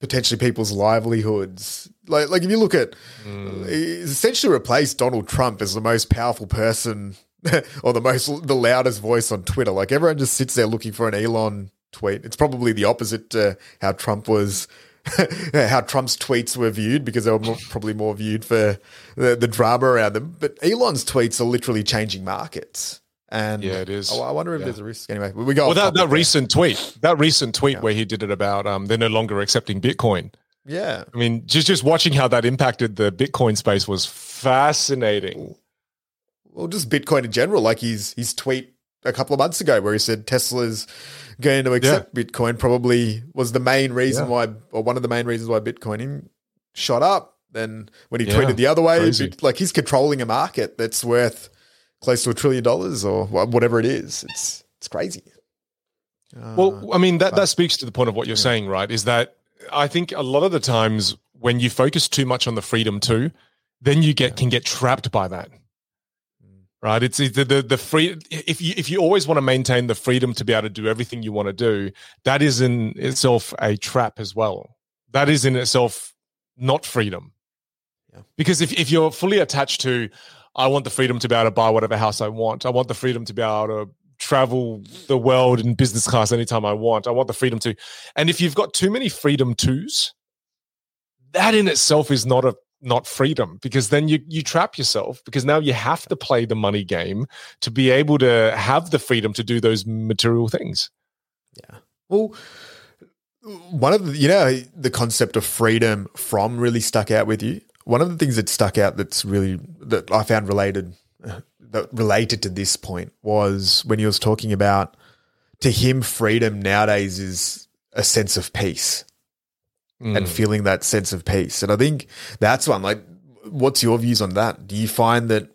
potentially people's livelihoods? Like, like if you look at, mm. he's essentially replaced Donald Trump as the most powerful person or the most the loudest voice on Twitter. Like everyone just sits there looking for an Elon tweet. It's probably the opposite to how Trump was how Trump's tweets were viewed because they were more, probably more viewed for the, the, drama around them. But Elon's tweets are literally changing markets. And yeah, it is. I, I wonder if yeah. there's a risk. Anyway, we go. Well, that, that recent tweet, that recent tweet yeah. where he did it about um, they're no longer accepting Bitcoin. Yeah, I mean, just just watching how that impacted the Bitcoin space was fascinating. Well, just Bitcoin in general, like his his tweet a couple of months ago where he said Tesla's going to accept yeah. Bitcoin probably was the main reason yeah. why, or one of the main reasons why Bitcoin shot up. Then when he yeah, tweeted the other way, like he's controlling a market that's worth close to a trillion dollars or whatever it is. It's it's crazy. Uh, well, I mean that that speaks to the point of what you're saying, right? Is that I think a lot of the times when you focus too much on the freedom too, then you get can get trapped by that right? It's the, the the free. If you if you always want to maintain the freedom to be able to do everything you want to do, that is in itself a trap as well. That is in itself not freedom. Yeah. Because if if you're fully attached to, I want the freedom to be able to buy whatever house I want. I want the freedom to be able to travel the world in business class anytime I want. I want the freedom to, and if you've got too many freedom twos, that in itself is not a not freedom because then you you trap yourself because now you have to play the money game to be able to have the freedom to do those material things. Yeah. Well one of the you know the concept of freedom from really stuck out with you? One of the things that stuck out that's really that i found related uh, that related to this point was when he was talking about to him freedom nowadays is a sense of peace mm. and feeling that sense of peace. And I think that's one. Like, what's your views on that? Do you find that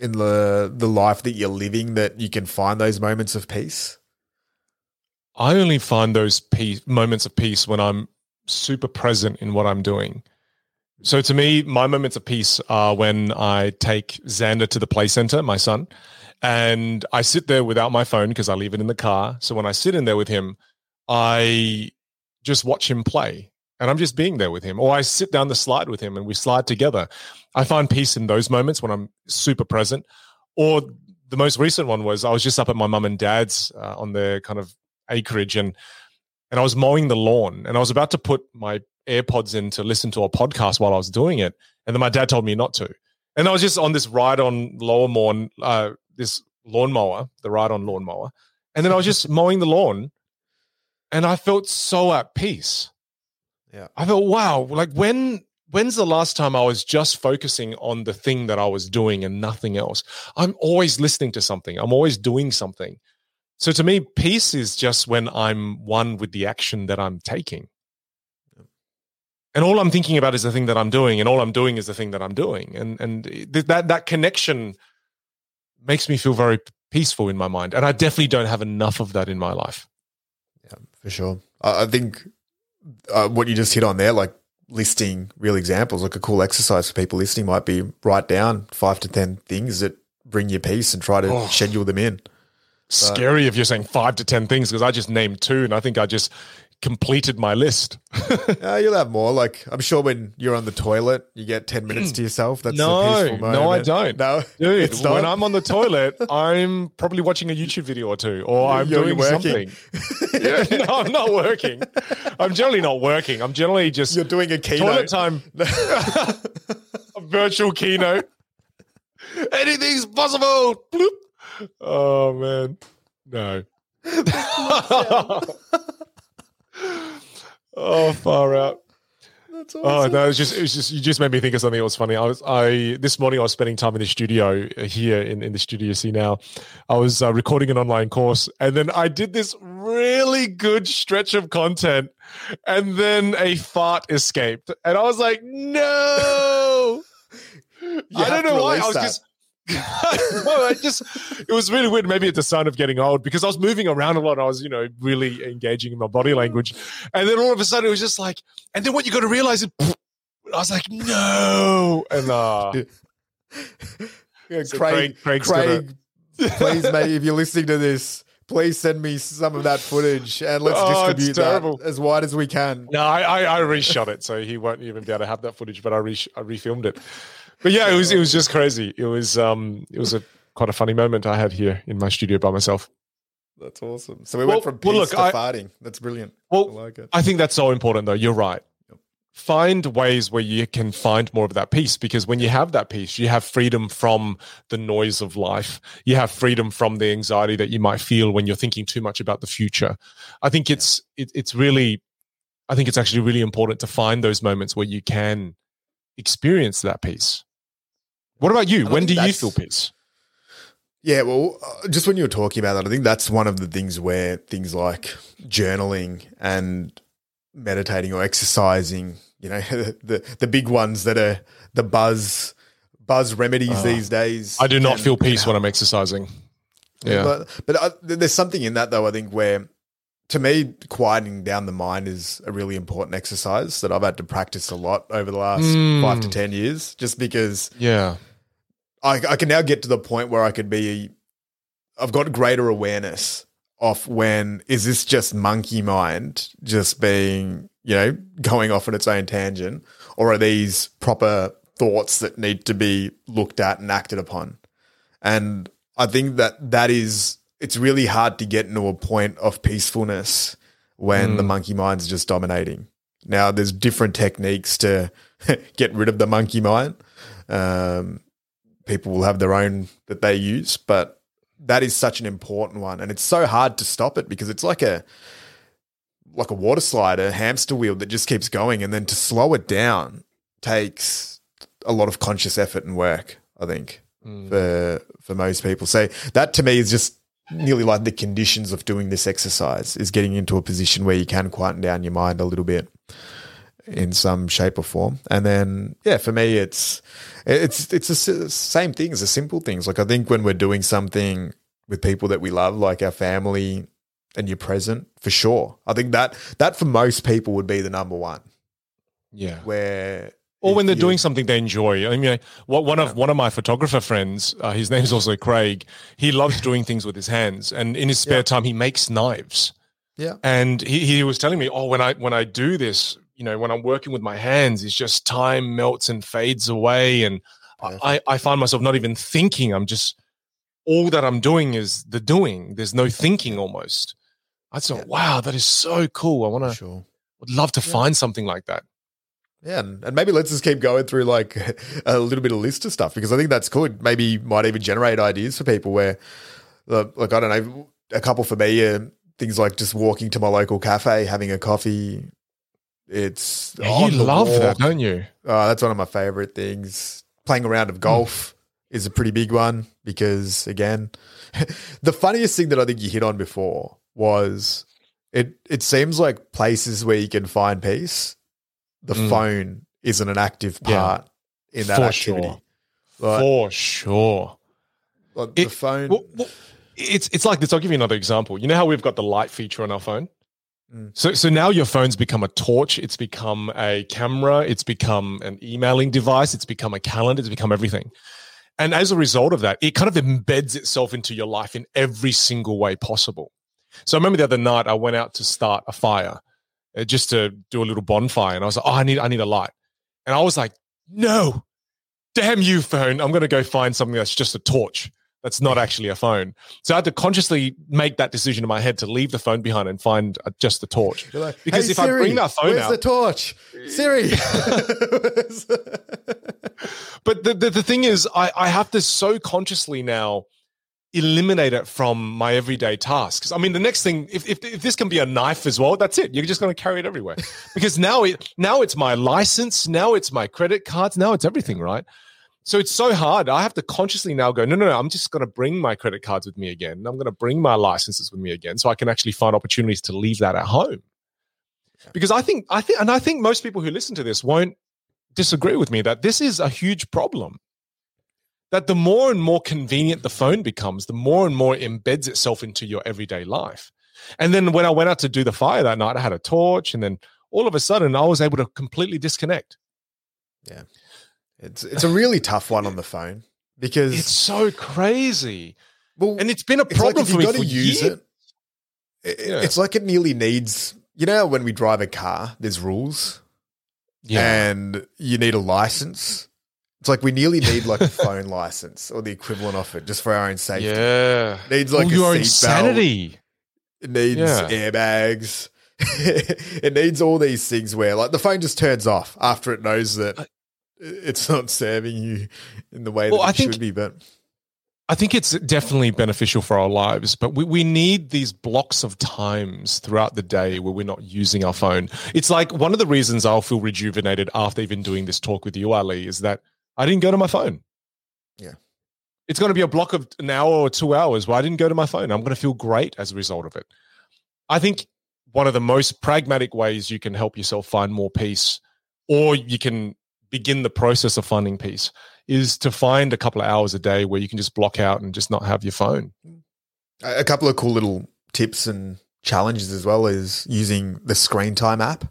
in the the life that you're living that you can find those moments of peace? I only find those peace, moments of peace when I'm super present in what I'm doing. So to me, my moments of peace are when I take Xander to the play center, my son, and I sit there without my phone because I leave it in the car. So when I sit in there with him, I just watch him play and I'm just being there with him. Or I sit down the slide with him and we slide together. I find peace in those moments when I'm super present. Or the most recent one was I was just up at my mum and dad's uh, on their kind of acreage and and I was mowing the lawn and I was about to put my AirPods in to listen to a podcast while I was doing it. And then my dad told me not to. And I was just on this ride on lawnmower, uh, this lawnmower, the ride on lawnmower. And then I was just mowing the lawn and I felt so at peace. Yeah. I thought, wow, like when when's the last time I was just focusing on the thing that I was doing and nothing else? I'm always listening to something. I'm always doing something. So to me, peace is just when I'm one with the action that I'm taking. And all I'm thinking about is the thing that I'm doing, and all I'm doing is the thing that I'm doing. And and that that connection makes me feel very peaceful in my mind. And I definitely don't have enough of that in my life for sure. I, I think uh, what you just hit on there, like listing real examples, like a cool exercise for people listening might be write down five to 10 things that bring you peace and try to oh. schedule them in. Scary if you're saying five to 10 things because I just named two and I think I just completed my list. uh, you'll have more. Like I'm sure when you're on the toilet, you get ten minutes to yourself. That's no, a peaceful moment. no, I don't. No, dude. when? I'm on the toilet, I'm probably watching a YouTube video or two, or I'm You're doing working. something. yeah, no, I'm not working. I'm generally not working. I'm generally just You're doing a toilet keynote. time. a virtual keynote. Anything's possible. Bloop. Oh man, no. oh, far out. That's Oh awesome. no, it's just it was just you just made me think of something that was funny. I was I this morning I was spending time in the studio uh, here in, in the studio you see now. I was uh, recording an online course and then I did this really good stretch of content and then a fart escaped and I was like, no. I don't know why. I was that. just no, I just it was really weird. Maybe it's a sign of getting old because I was moving around a lot. I was, you know, really engaging in my body language. And then all of a sudden it was just like, and then what you got to realize is I was like, no. And uh Yeah, So Craig, Craig- Craig, please, mate, if you're listening to this, please send me some of that footage and let's Oh, distribute that as wide as we can. no, I, I I reshot it, so he won't even be able to have that footage, but I re I refilmed it. But yeah, it was it was just crazy. It was um it was a quite a funny moment I had here in my studio by myself. That's awesome. So we Well- went from peace well, look, to I- farting. That's brilliant. I Well, like it. I think that's so important, though. You're right. Find ways where you can find more of that peace because when you have that peace, you have freedom from the noise of life. You have freedom from the anxiety that you might feel when you're thinking too much about the future. I think it's it, it's really, I think it's actually really important to find those moments where you can experience that peace. What about you? When do you feel peace? Yeah, well, uh, just when you were talking about that, I think that's one of the things where things like journaling and meditating or exercising, you know, the the big ones that are the buzz buzz remedies Oh. these days. I do not can- feel peace when I'm exercising. Yeah. But, but uh, there's something in that, though, I think, where to me, quieting down the mind is a really important exercise that I've had to practice a lot over the last Mm. five to 10 years, just because yeah. I, I can now get to the point where I could be, I've got greater awareness of when is this just monkey mind just being, you know, going off on its own tangent, or are these proper thoughts that need to be looked at and acted upon? And I think that that is, it's really hard to get into a point of peacefulness when the Mm. monkey mind's just dominating. Now, there's different techniques to get rid of the monkey mind. Um, people will have their own that they use, but that is such an important one, and it's so hard to stop it because it's like a like a water slide, a hamster wheel that just keeps going, and then to slow it down takes a lot of conscious effort and work. I think Mm. for for most people. So that to me is just nearly like the conditions of doing this exercise is getting into a position where you can quieten down your mind a little bit in some shape or form. And then yeah, for me it's it's it's the same things, the simple things. Like I think when we're doing something with people that we love, like our family and you're present, for sure. I think that that for most people would be the number one. Yeah. Where or when they're you- doing something they enjoy. I mean, what one of one of my photographer friends, uh, his name's also Craig. He loves doing things with his hands, and in his spare Yeah. time, he makes knives. Yeah. And he he was telling me, oh, when I when I do this, you know, when I'm working with my hands, it's just time melts and fades away, and I I find myself not even thinking. I'm just all that I'm doing is the doing. There's no thinking almost. I thought, Yeah. wow, that is so cool. I want to, sure. would love to Yeah. find something like that. Yeah, and, and maybe let's just keep going through like a little bit of list of stuff because I think that's good. Maybe might even generate ideas for people where, like I don't know, a couple for me are things like just walking to my local cafe, having a coffee. It's Yeah, you love that, don't you? Uh, that's one of my favorite things. Playing a round of golf is a pretty big one because, again, the funniest thing that I think you hit on before was it. It seems like places where you can find peace, the Mm. phone isn't an active Yeah. part in that For activity. sure. Like, For sure. like the phone. Well, well, it's it's like this. I'll give you another example. You know how we've got the light feature on our phone. Mm. So so now your phone's become a torch. It's become a camera. It's become an emailing device. It's become a calendar. It's become everything. And as a result of that, it kind of embeds itself into your life in every single way possible. So I remember the other night I went out to start a fire, Uh, just to do a little bonfire. And I was like, oh, I need, I need a light. And I was like, no, damn you, phone. I'm going to go find something that's just a torch. That's not actually a phone. So I had to consciously make that decision in my head to leave the phone behind and find uh, just the torch. Like, because hey, if Siri, I bring that phone where's out, the torch, Siri. but the, the, the thing is, I, I have to so consciously now eliminate it from my everyday tasks. I mean, the next thing, if, if, if this can be a knife as well, that's it. You're just going to carry it everywhere because now it now it's my license, now it's my credit cards, now it's everything, right? So it's so hard. I have to consciously now go, no, no, no. I'm just going to bring my credit cards with me again. I'm going to bring my licenses with me again, so I can actually find opportunities to leave that at home. Because I think, I think, and I think most people who listen to this won't disagree with me that this is a huge problem that the more and more convenient the phone becomes, the more and more it embeds itself into your everyday life. And then when I went out to do the fire that night, I had a torch, and then all of a sudden I was able to completely disconnect. Yeah. It's it's a really tough one on the phone because it's so crazy. Well, and it's been a problem like for me for use years. It, it yeah. It's like it nearly needs. You know, when we drive a car, there's rules, yeah, and you need a license it's like we nearly need like a phone license or the equivalent of it just for our own safety. Yeah. It needs like well, your insanity. Belt. It needs yeah. airbags. it needs all these things where like the phone just turns off after it knows that it's not serving you in the way well, that it I think, should be. But I think it's definitely beneficial for our lives, but we, we need these blocks of times throughout the day where we're not using our phone. It's like one of the reasons I'll feel rejuvenated after even doing this talk with you, Ali, is that – I didn't go to my phone. Yeah. It's going to be a block of an hour or two hours where I didn't go to my phone. I'm going to feel great as a result of it. I think one of the most pragmatic ways you can help yourself find more peace, or you can begin the process of finding peace, is to find a couple of hours a day where you can just block out and just not have your phone. A couple of cool little tips and challenges as well is using the screen time app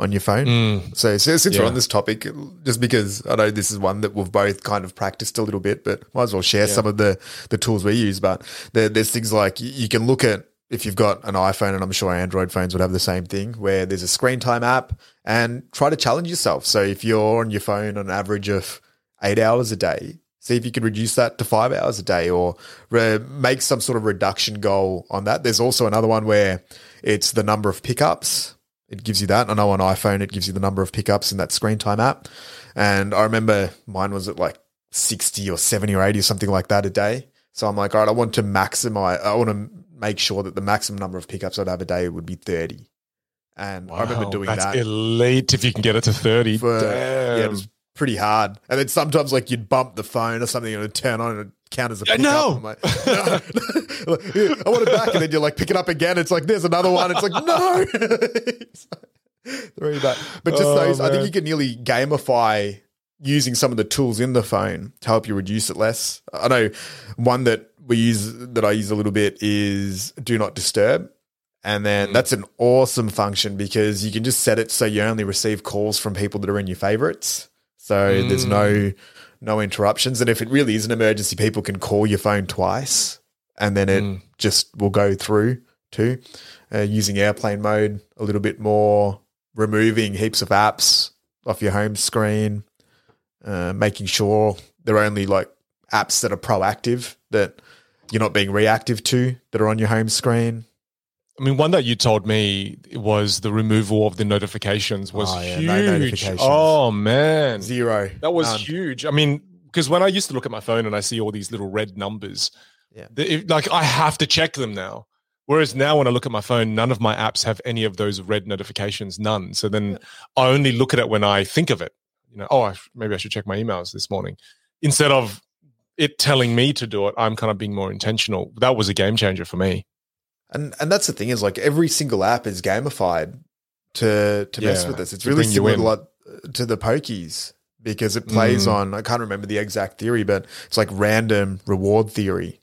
on your phone. Mm. So, so, since yeah. we're on this topic, just because I know this is one that we've both kind of practiced a little bit, but might as well share yeah. some of the the tools we use. But there, there's things like you can look at if you've got an iPhone, and I'm sure Android phones would have the same thing, where there's a screen time app, and try to challenge yourself. So if you're on your phone on an average of eight hours a day, see if you can reduce that to five hours a day, or re- make some sort of reduction goal on that. There's also another one where it's the number of pickups it gives you that. I know on iPhone it gives you the number of pickups in that screen time app. And I remember mine was at like 60 or 70 or 80 or something like that a day. So I'm like, all right, I want to maximize, I want to make sure that the maximum number of pickups I'd have a day would be 30. And wow, I remember doing that's that. elite if you can get it to 30. For, Damn. Yeah, it was pretty hard. And then sometimes like you'd bump the phone or something and it'd turn on and count as a pickup. No. Like, no. I want it back. And then you're like pick it up again. It's like, there's another one. It's like, no. Three back. But just oh, those, man. I think you can nearly gamify using some of the tools in the phone to help you reduce it less. I know one that we use that I use a little bit is do not disturb. And then mm. that's an awesome function because you can just set it so you only receive calls from people that are in your favorites. So mm. there's no mm no interruptions. And if it really is an emergency, people can call your phone twice and then it mm. just will go through too. Uh, using airplane mode a little bit more, removing heaps of apps off your home screen, uh, making sure they're only like apps that are proactive that you're not being reactive to that are on your home screen. I mean, one that you told me was the removal of the notifications was oh, yeah, huge. No oh man, zero. That was um, huge. I mean, because when I used to look at my phone and I see all these little red numbers, yeah, the, like I have to check them now. Whereas now, when I look at my phone, none of my apps have any of those red notifications. None. So then I only look at it when I think of it. You know, oh, I, maybe I should check my emails this morning instead of it telling me to do it. I'm kind of being more intentional. That was a game changer for me. And and that's the thing is like every single app is gamified to to yeah, mess with this. It's really similar to, like, to the pokies because it plays mm. on I can't remember the exact theory, but it's like random reward theory,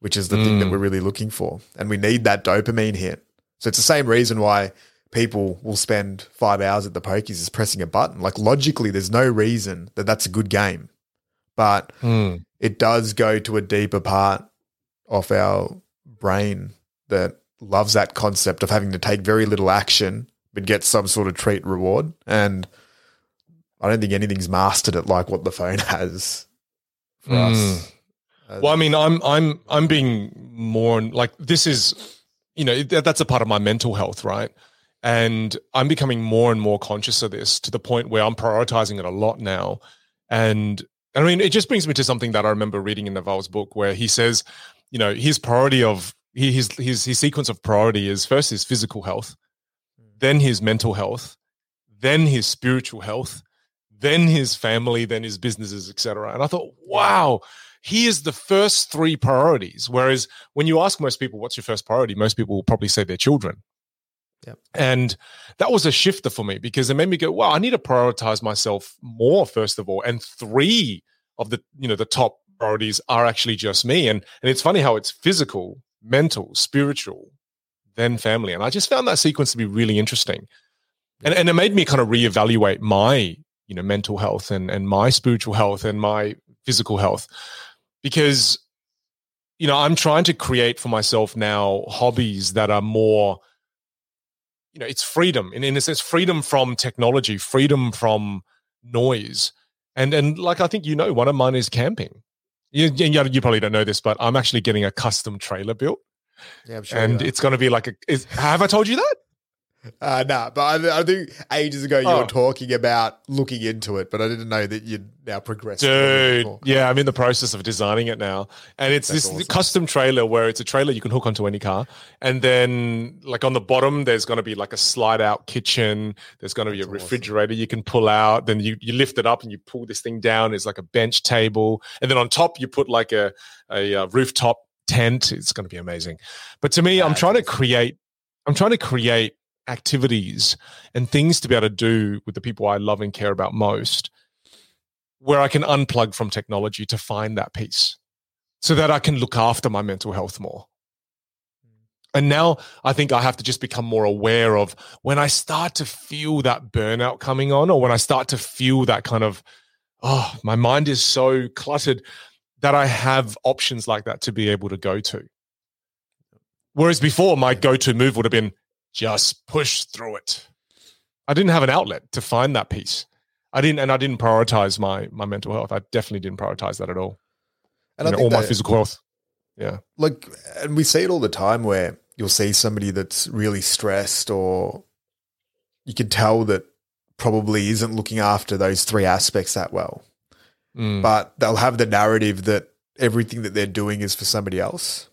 which is the mm. thing that mm. we're really looking for. And we need that dopamine hit. So it's the same reason why people will spend five hours at the pokies is pressing a button. Like logically, there's no reason that that's a good game, but mm. it does go to a deeper part of our brain that loves that concept of having to take very little action we'd get some sort of treat reward. And I don't think anything's mastered it like what the phone has for mm. us. Well, I mean, I'm I'm I'm being more like this is, you know, that's a part of my mental health, right? And I'm becoming more and more conscious of this to the point where I'm prioritizing it a lot now. And I mean, it just brings me to something that I remember reading in Naval's book where he says, you know, his priority of his his his sequence of priority is first his physical health, mm. then his mental health, then his spiritual health, then his family, then his businesses, etc. And I thought, wow, he is the first three priorities. Whereas when you ask most people, what's your first priority? Most people will probably say their children. Yep. And that was a shifter for me because it made me go, wow, I need to prioritize myself more, first of all. And three of the, you know, the top priorities are actually just me. And and it's funny how it's physical, mental, spiritual, then family. And I just found that sequence to be really interesting. And and it made me kind of reevaluate my, you know, mental health and and my spiritual health and my physical health. Because, you know, I'm trying to create for myself now hobbies that are more you know it's freedom in, in a sense freedom from technology freedom from noise and and like i think you know one of mine is camping you, you, you probably don't know this but i'm actually getting a custom trailer built. Yeah, sure and it's going to be like a is, have i told you that uh, nah, but I, I, think ages ago you oh. were talking about looking into it, but I didn't know that you'd now progressed. Dude, yeah, I'm in the process of designing it now, and it's That's this awesome. custom trailer where it's a trailer you can hook onto any car, and then like on the bottom there's going to be like a slide out kitchen. There's going to be a refrigerator awesome. you can pull out. Then you you lift it up and you pull this thing down. It's like a bench table, and then on top you put like a a, a uh, rooftop tent. It's going to be amazing. But to me, I'm trying to create. I'm trying to create activities and things to be able to do with the people I love and care about most, where I can unplug from technology to find that peace so that I can look after my mental health more. And now I think I have to just become more aware of when I start to feel that burnout coming on, or when I start to feel that kind of, oh, my mind is so cluttered that I have options like that to be able to go to. Whereas before, my go to move would have been just push through it. I didn't have an outlet to find that peace. I didn't, and I didn't prioritize my my mental health. I definitely didn't prioritize that at all. And you know, all my physical health. Yeah, like, and we see it all the time where you'll see somebody that's really stressed, or you can tell that probably isn't looking after those three aspects that well. Mm. But they'll have the narrative that everything that they're doing is for somebody else.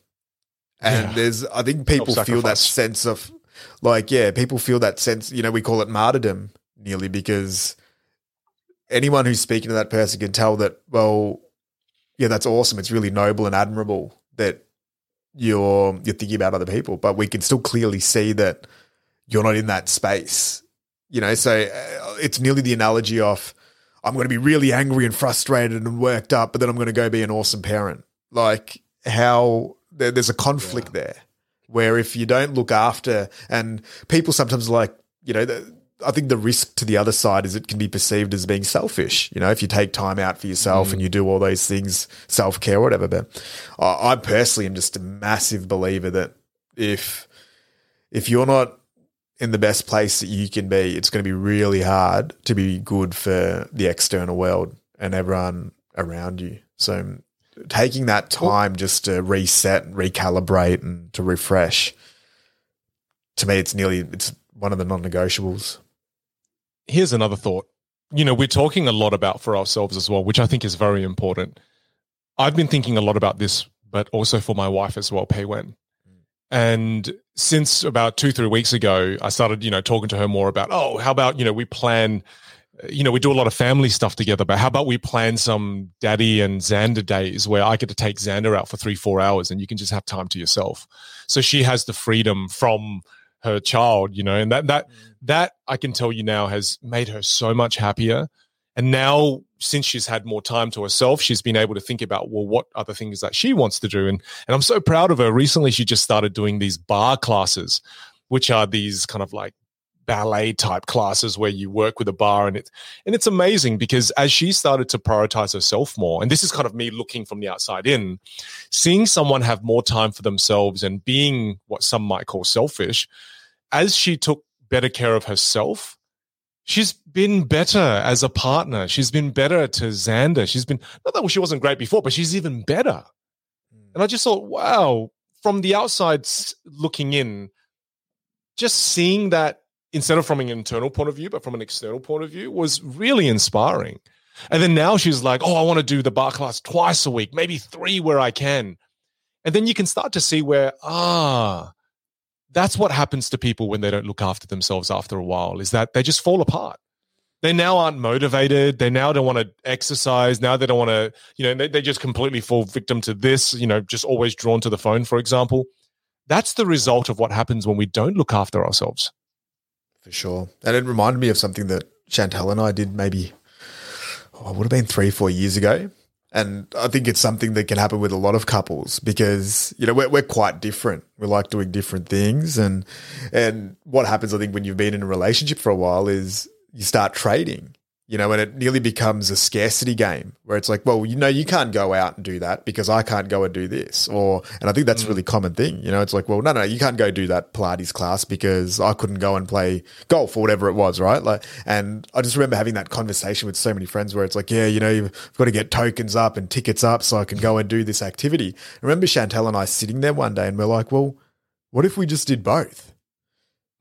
And yeah. there's, I think people feel that sense of like, yeah, people feel that sense, you know, we call it martyrdom nearly because anyone who's speaking to that person can tell that, well, yeah, that's awesome. It's really noble and admirable that you're you're thinking about other people, but we can still clearly see that you're not in that space. You know, so uh, it's nearly the analogy of I'm going to be really angry and frustrated and worked up, but then I'm going to go be an awesome parent. Like how there's a conflict yeah. there where if you don't look after, and people sometimes like, you know, the, I think the risk to the other side is it can be perceived as being selfish. You know, if you take time out for yourself mm. and you do all those things, self care, whatever. But I, I personally am just a massive believer that if if you're not in the best place that you can be, it's going to be really hard to be good for the external world and everyone around you. So taking that time just to reset and recalibrate and to refresh to me it's nearly it's one of the non-negotiables. Here's another thought. You know we're talking a lot about for ourselves as well which i think is very important. I've been thinking a lot about this but also for my wife as well Peiwen. and since about two three weeks ago i started you know talking to her more about oh how about you know we plan you know, we do a lot of family stuff together, but how about we plan some daddy and Xander days where I get to take Xander out for three, four hours and you can just have time to yourself. So she has the freedom from her child, you know, and that, that, mm. that I can tell you now has made her so much happier. And now, since she's had more time to herself, she's been able to think about, well, what other things that she wants to do. And, and I'm so proud of her. Recently, she just started doing these barre classes, which are these kind of like ballet type classes where you work with a bar and it and it's amazing because as she started to prioritize herself more and this is kind of me looking from the outside in seeing someone have more time for themselves and being what some might call selfish as she took better care of herself, she's been better as a partner. She's been better to Xander. She's been not that she wasn't great before, but she's even better. And I just thought, wow, from the outside looking in, just seeing that instead of from an internal point of view, but from an external point of view was really inspiring. And then now she's like, oh, I want to do the barre class twice a week, maybe three where I can. And then you can start to see where, ah, that's what happens to people when they don't look after themselves after a while, is that they just fall apart. They now aren't motivated. They now don't want to exercise. Now they don't want to, you know, they, they just completely fall victim to this, you know, just always drawn to the phone, for example. That's the result of what happens when we don't look after ourselves. For sure. And it reminded me of something that Chantel and I did maybe, oh, it would have been three, four years ago. And I think it's something that can happen with a lot of couples because, you know, we're, we're quite different. We like doing different things. And, and what happens, I think, when you've been in a relationship for a while is you start trading you know, and it nearly becomes a scarcity game where it's like, well, you know, you can't go out and do that because I can't go and do this. Or, and I think that's mm. a really common thing. You know, it's like, well, no, no, you can't go do that Pilates class because I couldn't go and play golf or whatever it was, right? Like, and I just remember having that conversation with so many friends where it's like, yeah, you know, you've got to get tokens up and tickets up so I can go and do this activity. I remember Chantel and I sitting there one day and we're like, well, what if we just did both?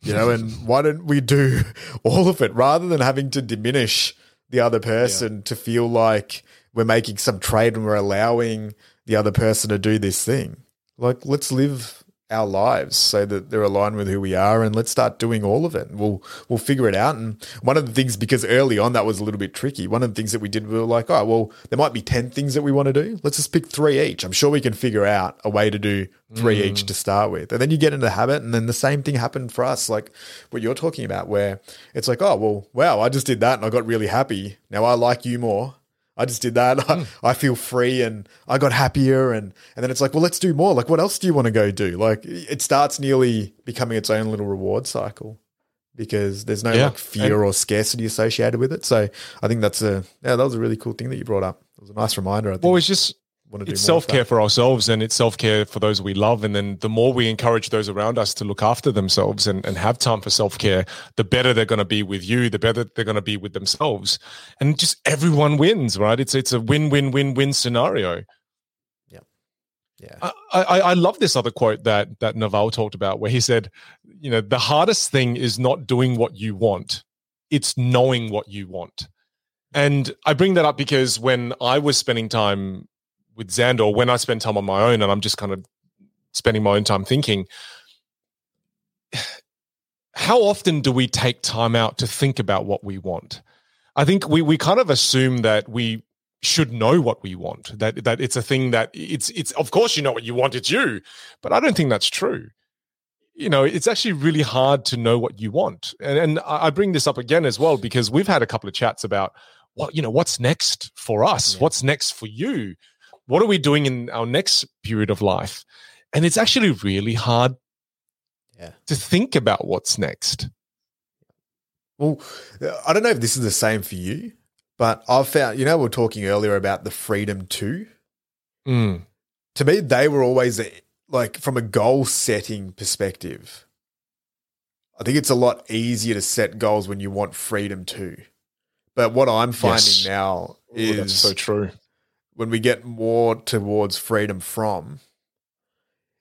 You know, and why don't we do all of it rather than having to diminish the other person yeah. to feel like we're making some trade and we're allowing the other person to do this thing? Like, let's live our lives so that they're aligned with who we are and let's start doing all of it. We'll we'll figure it out. And one of the things because early on that was a little bit tricky one of the things that we did we were like oh well there might be 10 things that we want to do. Let's just pick three each. I'm sure we can figure out a way to do three mm. each to start with. And then you get into the habit and then the same thing happened for us like what you're talking about where it's like oh well wow i just did that and i got really happy. Now i like you more I just did that. Mm. I, I, feel free and I got happier. And, and then it's like, well, let's do more. Like, what else do you want to go do? Like, it starts nearly becoming its own little reward cycle because there's no yeah. like fear and, or scarcity associated with it. So I think that's a, yeah, that was a really cool thing that you brought up. It was a nice reminder. I think. Well, it's just, want to it's self care for ourselves and it's self care for those we love. And then the more we encourage those around us to look after themselves and, and have time for self care, the better they're going to be with you, the better they're going to be with themselves. And just everyone wins, right? It's it's a win win win win scenario. Yeah, yeah. I, I, I love this other quote that that Naval talked about, where he said, "You know, the hardest thing is not doing what you want; it's knowing what you want." And I bring that up because when I was spending time with Xander, when I spend time on my own and I'm just kind of spending my own time thinking, how often do we take time out to think about what we want? I think we we kind of assume that we should know what we want. That that it's a thing that it's it's of course you know what you want, it's you. But I don't think that's true. You know, it's actually really hard to know what you want. And, and I bring this up again as well because we've had a couple of chats about what you know what's next for us, yeah. what's next for you what are we doing in our next period of life? And it's actually really hard yeah. to think about what's next. Well, I don't know if this is the same for you, but I've found, you know, we are talking earlier about the freedom to. Mm. To me, they were always like from a goal setting perspective. I think it's a lot easier to set goals when you want freedom too. But what I'm finding yes. now is Ooh, so true when we get more towards freedom from,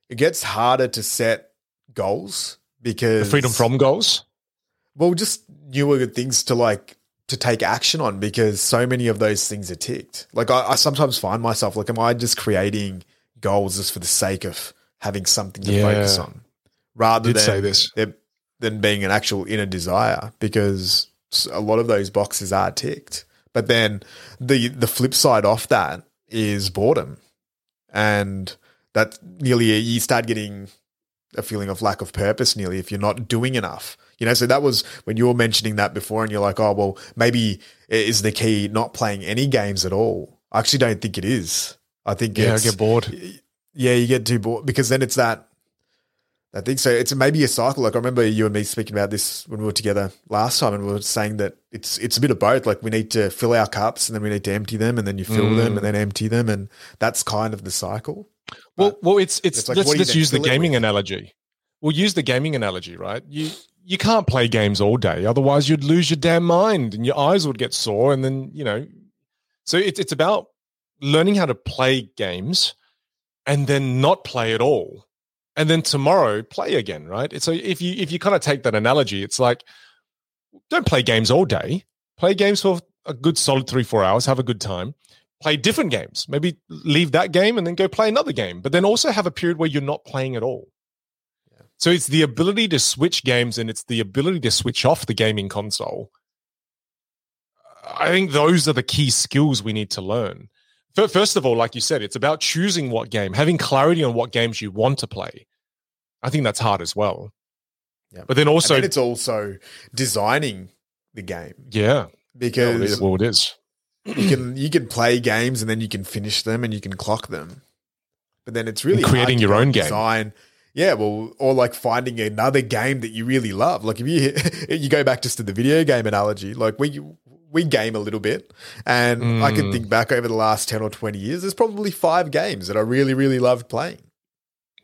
it gets harder to set goals because the freedom from goals. Well, just newer things to like to take action on because so many of those things are ticked. Like I, I sometimes find myself like, am I just creating goals just for the sake of having something to yeah. focus on, rather than say this. than being an actual inner desire? Because a lot of those boxes are ticked. But then the the flip side off that is boredom, and that nearly you start getting a feeling of lack of purpose nearly if you're not doing enough. You know, so that was when you were mentioning that before, and you're like, oh well, maybe is the key not playing any games at all. I actually don't think it is. I think yeah, I get bored. Yeah, you get too bored because then it's that I think so. It's maybe a cycle. Like I remember you and me speaking about this when we were together last time, and we were saying that it's it's a bit of both. Like we need to fill our cups, and then we need to empty them, and then you fill mm. them, and then empty them, and that's kind of the cycle. Well, but well, it's it's, it's like, let's, let's use the gaming analogy. We'll use the gaming analogy, right? You you can't play games all day. Otherwise, you'd lose your damn mind and your eyes would get sore. And then, you know, so it's, it's about learning how to play games and then not play at all. And then tomorrow play again, right? So if you if you kind of take that analogy, it's like don't play games all day. Play games for a good solid three, four hours, have a good time. Play different games. Maybe leave that game and then go play another game. But then also have a period where you're not playing at all. So it's the ability to switch games and it's the ability to switch off the gaming console. I think those are the key skills we need to learn. First of all, like you said, it's about choosing what game, having clarity on what games you want to play. I think that's hard as well. Yeah. But then also, then it's also designing the game. Yeah. Because well, it is. you can you can play games and then you can finish them and you can clock them. But then it's really and creating your own design, game yeah, well, or like finding another game that you really love. Like if you you go back just to the video game analogy, like we we game a little bit, and mm. I can think back over the last ten or twenty years. There's probably five games that I really really loved playing.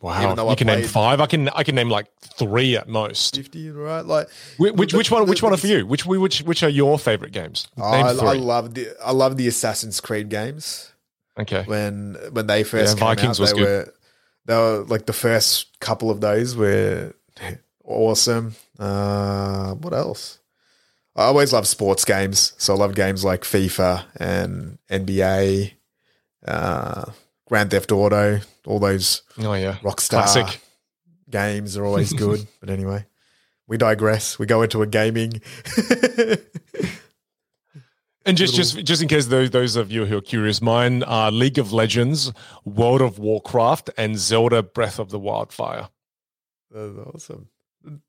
Wow, you I can name five. I can I can name like three at most. Fifty, right? Like which which, which one? Which one are for you? Which which which are your favorite games? Oh, I, I, love the I love the Assassin's Creed games. Okay, when when they first yeah, Vikings out, was they good. were they were like the first couple of those were awesome. Uh, what else? I always love sports games, so I love games like FIFA and NBA, uh, Grand Theft Auto, all those. Oh yeah, Rockstar Classic. games are always good. but anyway, we digress. We go into a gaming. And just, just, just in case those those of you who are curious, mine are League of Legends, World of Warcraft, and Zelda: Breath of the Wildfire. That's awesome.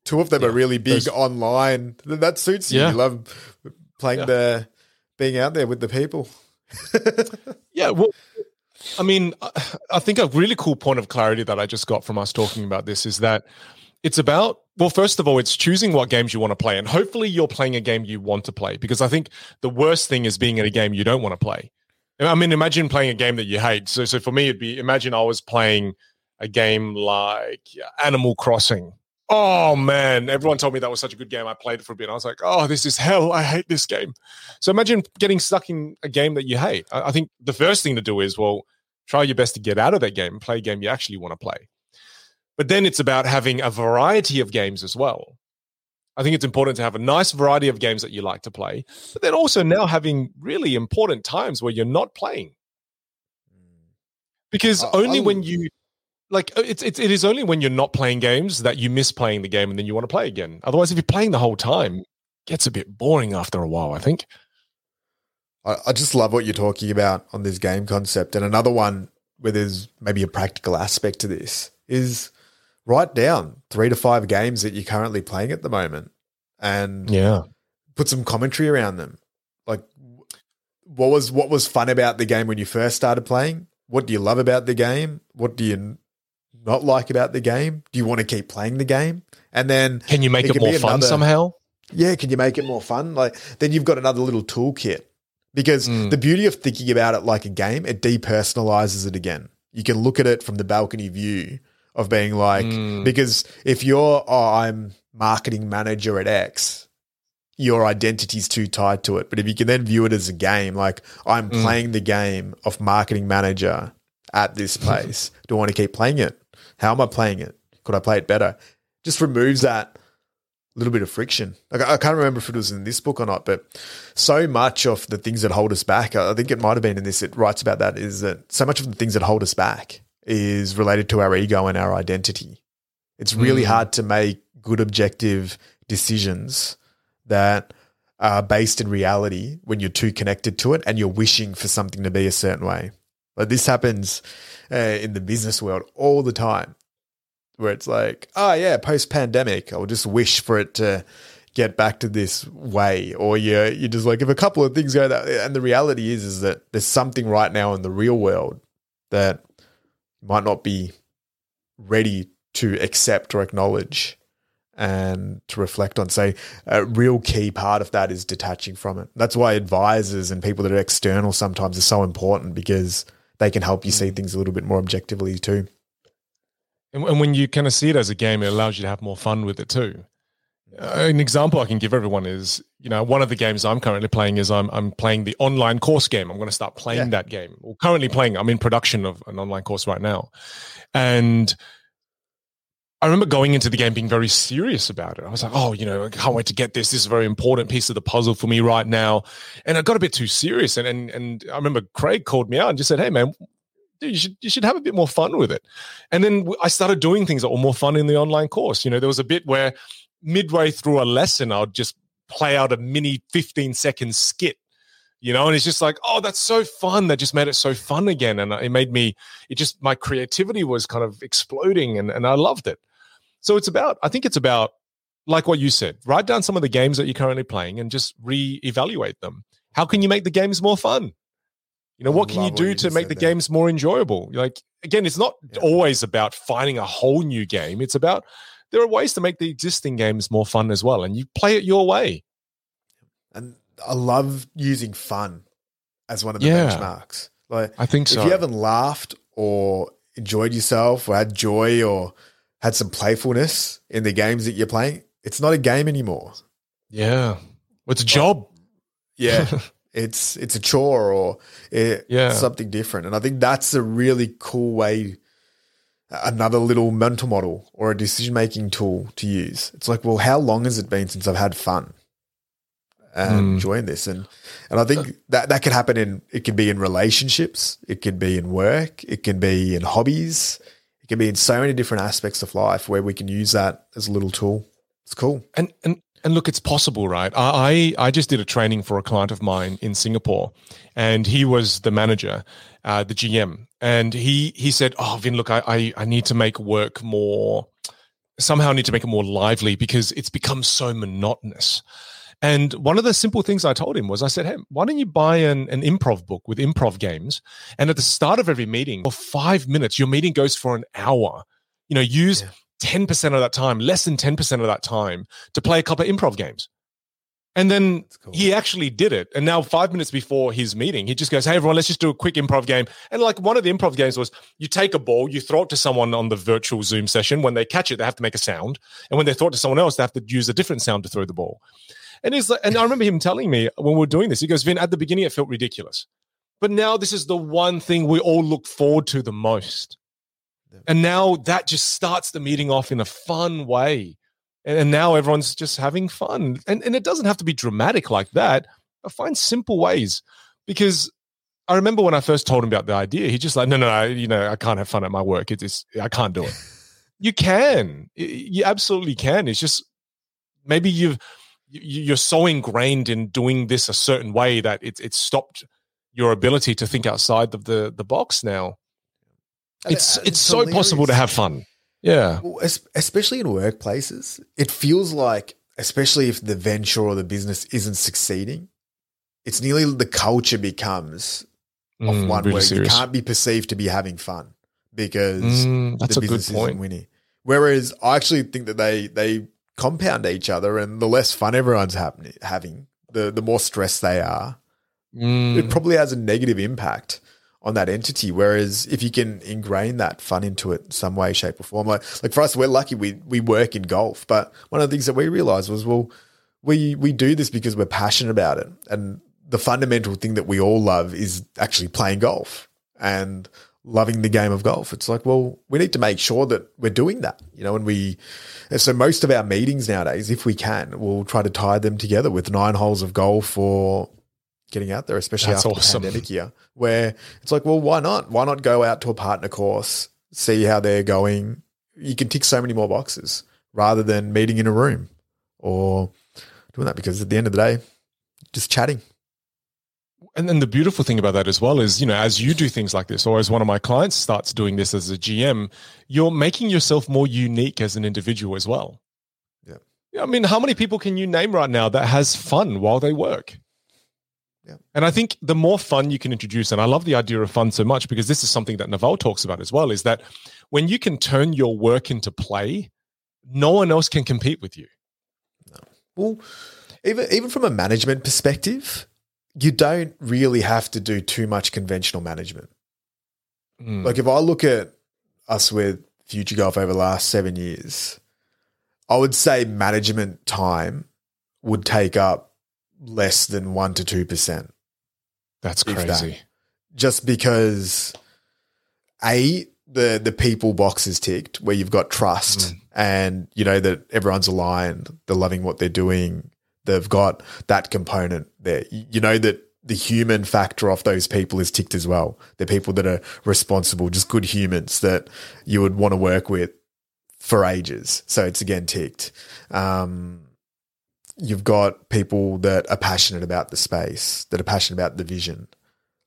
Two of them yeah, are really big those, online. That suits you. Yeah. You love playing yeah. the being out there with the people. yeah, well, I mean, I think a really cool point of clarity that I just got from us talking about this is that it's about well first of all it's choosing what games you want to play and hopefully you're playing a game you want to play because i think the worst thing is being in a game you don't want to play i mean imagine playing a game that you hate so so for me it'd be imagine i was playing a game like animal crossing oh man. Everyone told me that was such a good game. I played it for a bit. I was like oh this is hell. I hate this game. So imagine getting stuck in a game that you hate. I, I think the first thing to do is well try your best to get out of that game and play a game you actually want to play. But then it's about having a variety of games as well. I think it's important to have a nice variety of games that you like to play, but then also now having really important times where you're not playing. Mm. Because oh, only I'll, when you like uh, it's, it's it is only when you're not playing games that you miss playing the game and then you want to play again. Otherwise, if you're playing the whole time, it gets a bit boring after a while, I think. I, I just love what you're talking about on this game concept. And another one where there's maybe a practical aspect to this is write down three to five games that you're currently playing at the moment and yeah put some commentary around them like what was what was fun about the game when you first started playing what do you love about the game what do you not like about the game do you want to keep playing the game and then can you make it, it more fun another, somehow yeah can you make it more fun like then you've got another little toolkit because mm. the beauty of thinking about it like a game it depersonalizes it again you can look at it from the balcony view of being like mm. because if you're oh I'm marketing manager at X, your identity's too tied to it. But if you can then view it as a game, like I'm mm. playing the game of marketing manager at this place. Do I want to keep playing it? How am I playing it? Could I play it better? Just removes that little bit of friction. Like I can't remember if it was in this book or not, but so much of the things that hold us back, I think it might have been in this. It writes about that is that so much of the things that hold us back is related to our ego and our identity. It's really mm. hard to make good objective decisions that are based in reality when you're too connected to it and you're wishing for something to be a certain way. But this happens uh, in the business world all the time where it's like, oh, yeah, post pandemic, I'll just wish for it to get back to this way. Or you you just like, if a couple of things go that, and the reality is, is that there's something right now in the real world that might not be ready to accept or acknowledge and to reflect on. So, a real key part of that is detaching from it. That's why advisors and people that are external sometimes are so important because they can help you see mm. things a little bit more objectively too. And when you kind of see it as a game, it allows you to have more fun with it too. Uh, an example I can give everyone is, you know, one of the games I'm currently playing is I'm I'm playing the online course game. I'm going to start playing yeah. that game. Well, currently playing. I'm in production of an online course right now, and I remember going into the game being very serious about it. I was like, oh, you know, I can't wait to get this. This is a very important piece of the puzzle for me right now. And I got a bit too serious. And and and I remember Craig called me out and just said, hey man, dude, you should you should have a bit more fun with it. And then I started doing things that were more fun in the online course. You know, there was a bit where midway through a lesson, I'd just play out a mini 15 second skit you know and it's just like oh that's so fun that just made it so fun again and it made me it just my creativity was kind of exploding and, and i loved it so it's about, I think it's about, like what you said, write down some of the games that you're currently playing and just re-evaluate them. How can you make the games more fun? You know, what can you do you to make the games more enjoyable? Like, again, it's not yeah. always about finding a whole new game. It's about there are ways to make the existing games more fun as well, and you play it your way. And I love using fun as one of the yeah, benchmarks. Like, I think so. If you haven't laughed or enjoyed yourself or had joy or had some playfulness in the games that you're playing, it's not a game anymore. Yeah. It's a job. Yeah. it's it's a chore or it, yeah. something different. And I think that's a really cool way another little mental model or a decision making tool to use. It's like, well, how long has it been since I've had fun and mm. enjoying this? And and I think that that could happen in it could be in relationships, it could be in work, it can be in hobbies, can be in so many different aspects of life where we can use that as a little tool. It's cool. And and and look, it's possible, right? I I just did a training for a client of mine in Singapore, and he was the manager, uh, the GM, and he he said, "Oh, Vin, look, I, I I need to make work more." Somehow, need to make it more lively because it's become so monotonous. And one of the simple things I told him was I said, Hey, why don't you buy an, an improv book with improv games? And at the start of every meeting, for five minutes, your meeting goes for an hour. You know, use yeah. 10% of that time, less than 10% of that time to play a couple of improv games. And then cool. he actually did it. And now, five minutes before his meeting, he just goes, Hey, everyone, let's just do a quick improv game. And like one of the improv games was you take a ball, you throw it to someone on the virtual Zoom session. When they catch it, they have to make a sound. And when they throw it to someone else, they have to use a different sound to throw the ball. And he's like, and I remember him telling me when we were doing this, he goes, Vin, at the beginning it felt ridiculous. But now this is the one thing we all look forward to the most. And now that just starts the meeting off in a fun way. And, and now everyone's just having fun. And, and it doesn't have to be dramatic like that. I find simple ways because I remember when I first told him about the idea, he just like, no, no, no, you know, I can't have fun at my work. It's, I can't do it. you can, you absolutely can. It's just maybe you've you're so ingrained in doing this a certain way that it's it's stopped your ability to think outside of the the box now. It's it's, it's so possible to have fun. Yeah, well, especially in workplaces, it feels like, especially if the venture or the business isn't succeeding, it's nearly the culture becomes of mm, one really where serious. you can't be perceived to be having fun because mm, the business isn't winning. Whereas I actually think that they they compound each other, and the less fun everyone's having, having the the more stressed they are. Mm. It probably has a negative impact on that entity. Whereas if you can ingrain that fun into it some way, shape, or form, like like for us, we're lucky we we work in golf. But one of the things that we realized was, well, we we do this because we're passionate about it, and the fundamental thing that we all love is actually playing golf. And loving the game of golf. It's like, well, we need to make sure that we're doing that, you know, and we, so most of our meetings nowadays, if we can, we'll try to tie them together with nine holes of golf or getting out there, especially That's after awesome. the pandemic year, where it's like, well, why not? Why not go out to a partner course, see how they're going? You can tick so many more boxes rather than meeting in a room or doing that because at the end of the day, just chatting and then the beautiful thing about that as well is, you know, as you do things like this, or as one of my clients starts doing this as a GM, you're making yourself more unique as an individual as well. Yeah. I mean, how many people can you name right now that has fun while they work? Yeah. And I think the more fun you can introduce, and I love the idea of fun so much because this is something that Naval talks about as well, is that when you can turn your work into play, no one else can compete with you. No. Well, even even from a management perspective, you don't really have to do too much conventional management. Mm. Like if I look at us with Future Golf over the last seven years, I would say management time would take up less than one to two percent. That's crazy. That. Just because a the the people box is ticked where you've got trust mm. and you know that everyone's aligned, they're loving what they're doing. They've got that component there. You know that the human factor of those people is ticked as well. They're people that are responsible, just good humans that you would want to work with for ages. So it's again ticked. Um, you've got people that are passionate about the space, that are passionate about the vision.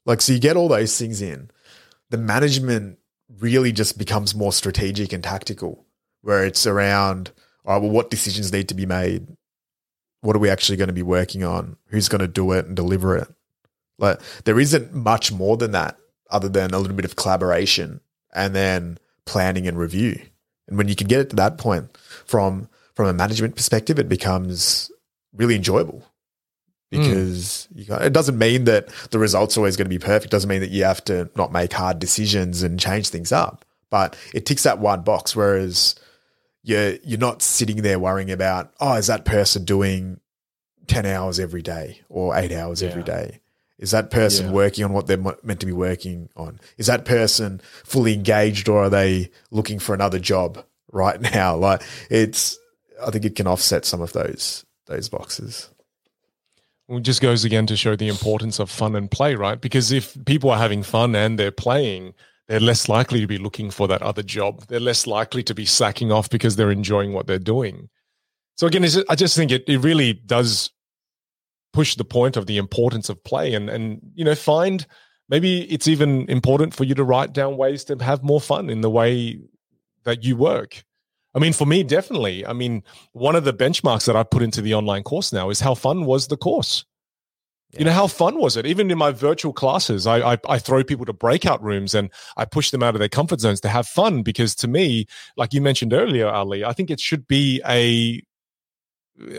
Like, so you get all those things in. The management really just becomes more strategic and tactical, where it's around, all right, well, what decisions need to be made? What are we actually going to be working on? Who's going to do it and deliver it? Like, there isn't much more than that other than a little bit of collaboration and then planning and review. And when you can get it to that point from from a management perspective, it becomes really enjoyable because mm. got, it doesn't mean that the results are always going to be perfect. It doesn't mean that you have to not make hard decisions and change things up. But it ticks that one box. Whereas you're you're not sitting there worrying about oh is that person doing ten hours every day or eight hours yeah. every day. Is that person yeah. working on what they're meant to be working on? Is that person fully engaged or are they looking for another job right now? Like it's, I think it can offset some of those those boxes. Well, it just goes again to show the importance of fun and play, right? Because if people are having fun and they're playing, they're less likely to be looking for that other job. They're less likely to be slacking off because they're enjoying what they're doing. So again, I just think it, it really does push the point of the importance of play and and you know find maybe it's even important for you to write down ways to have more fun in the way that you work i mean for me definitely i mean one of the benchmarks that i put into the online course now is how fun was the course yeah. you know how fun was it even in my virtual classes I, I, I throw people to breakout rooms and i push them out of their comfort zones to have fun because to me like you mentioned earlier ali i think it should be a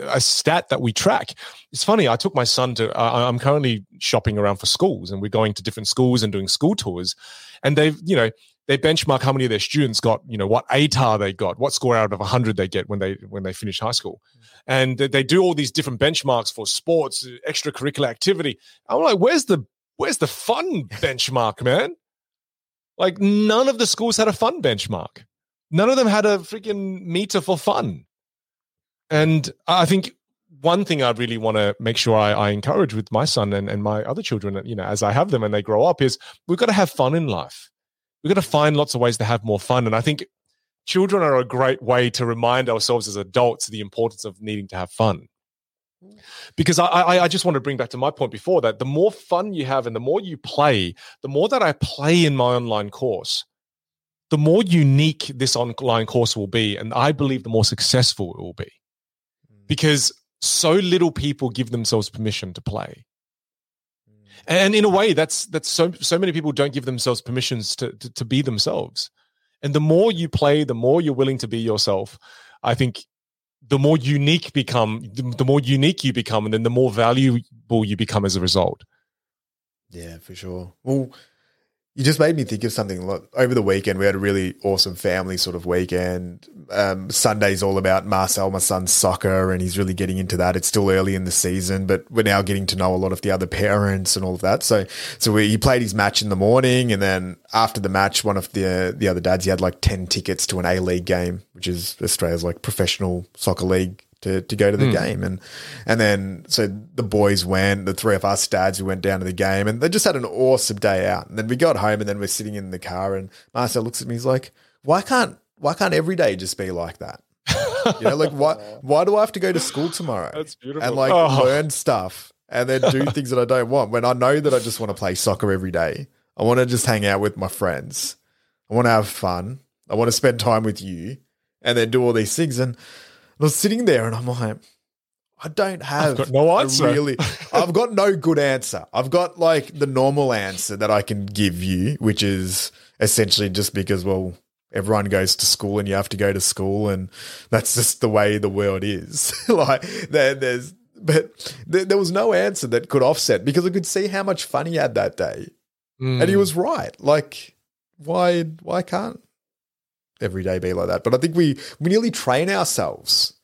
a stat that we track. It's funny. I took my son to. Uh, I'm currently shopping around for schools, and we're going to different schools and doing school tours. And they've, you know, they benchmark how many of their students got, you know, what ATAR they got, what score out of 100 they get when they when they finish high school, hmm. and they do all these different benchmarks for sports, extracurricular activity. I'm like, where's the where's the fun benchmark, man? Like none of the schools had a fun benchmark. None of them had a freaking meter for fun. And I think one thing I really want to make sure I, I, encourage with my son and, and my other children, you know, as I have them and they grow up, is we've got to have fun in life. We've got to find lots of ways to have more fun. And I think children are a great way to remind ourselves as adults the importance of needing to have fun. Mm. Because I, I, I just want to bring back to my point before that the more fun you have and the more you play, the more that I play in my online course, the more unique this online course will be. And I believe the more successful it will be mm. because so little people give themselves permission to play. And in a way, that's that's so so many people don't give themselves permissions to, to, to be themselves. And the more you play, the more you're willing to be yourself. I think the more unique become, the, more unique you become, and then the more valuable you become as a result. Yeah, for sure. Well, you just made me think of something. Over the weekend, we had a really awesome family sort of weekend. Um, Sunday's all about Marcel, my son's soccer, and he's really getting into that. It's still early in the season, but we're now getting to know a lot of the other parents and all of that. So, so we, he played his match in the morning, and then after the match, one of the the other dads he had like ten tickets to an A League game, which is Australia's like professional soccer league to, to go to the mm. game. And and then so the boys went, the three of us dads we went down to the game and they just had an awesome day out. And then we got home and then we're sitting in the car and Marcel looks at me, he's like, Why can't why can't every day just be like that? you know, like why why do I have to go to school tomorrow? That's beautiful. And like oh. learn stuff and then do things that I don't want when I know that I just want to play soccer every day. I want to just hang out with my friends. I want to have fun. I want to spend time with you and then do all these things. And I was sitting there and I'm like, I don't have I've no answer. Really, I've got no good answer. I've got like the normal answer that I can give you, which is essentially just because, well, everyone goes to school and you have to go to school, and that's just the way the world is. like there, there's, but there, there, was no answer that could offset because I could see how much fun he had that day, mm. and he was right. Like, why, why can't every day be like that. But I think we we nearly train ourselves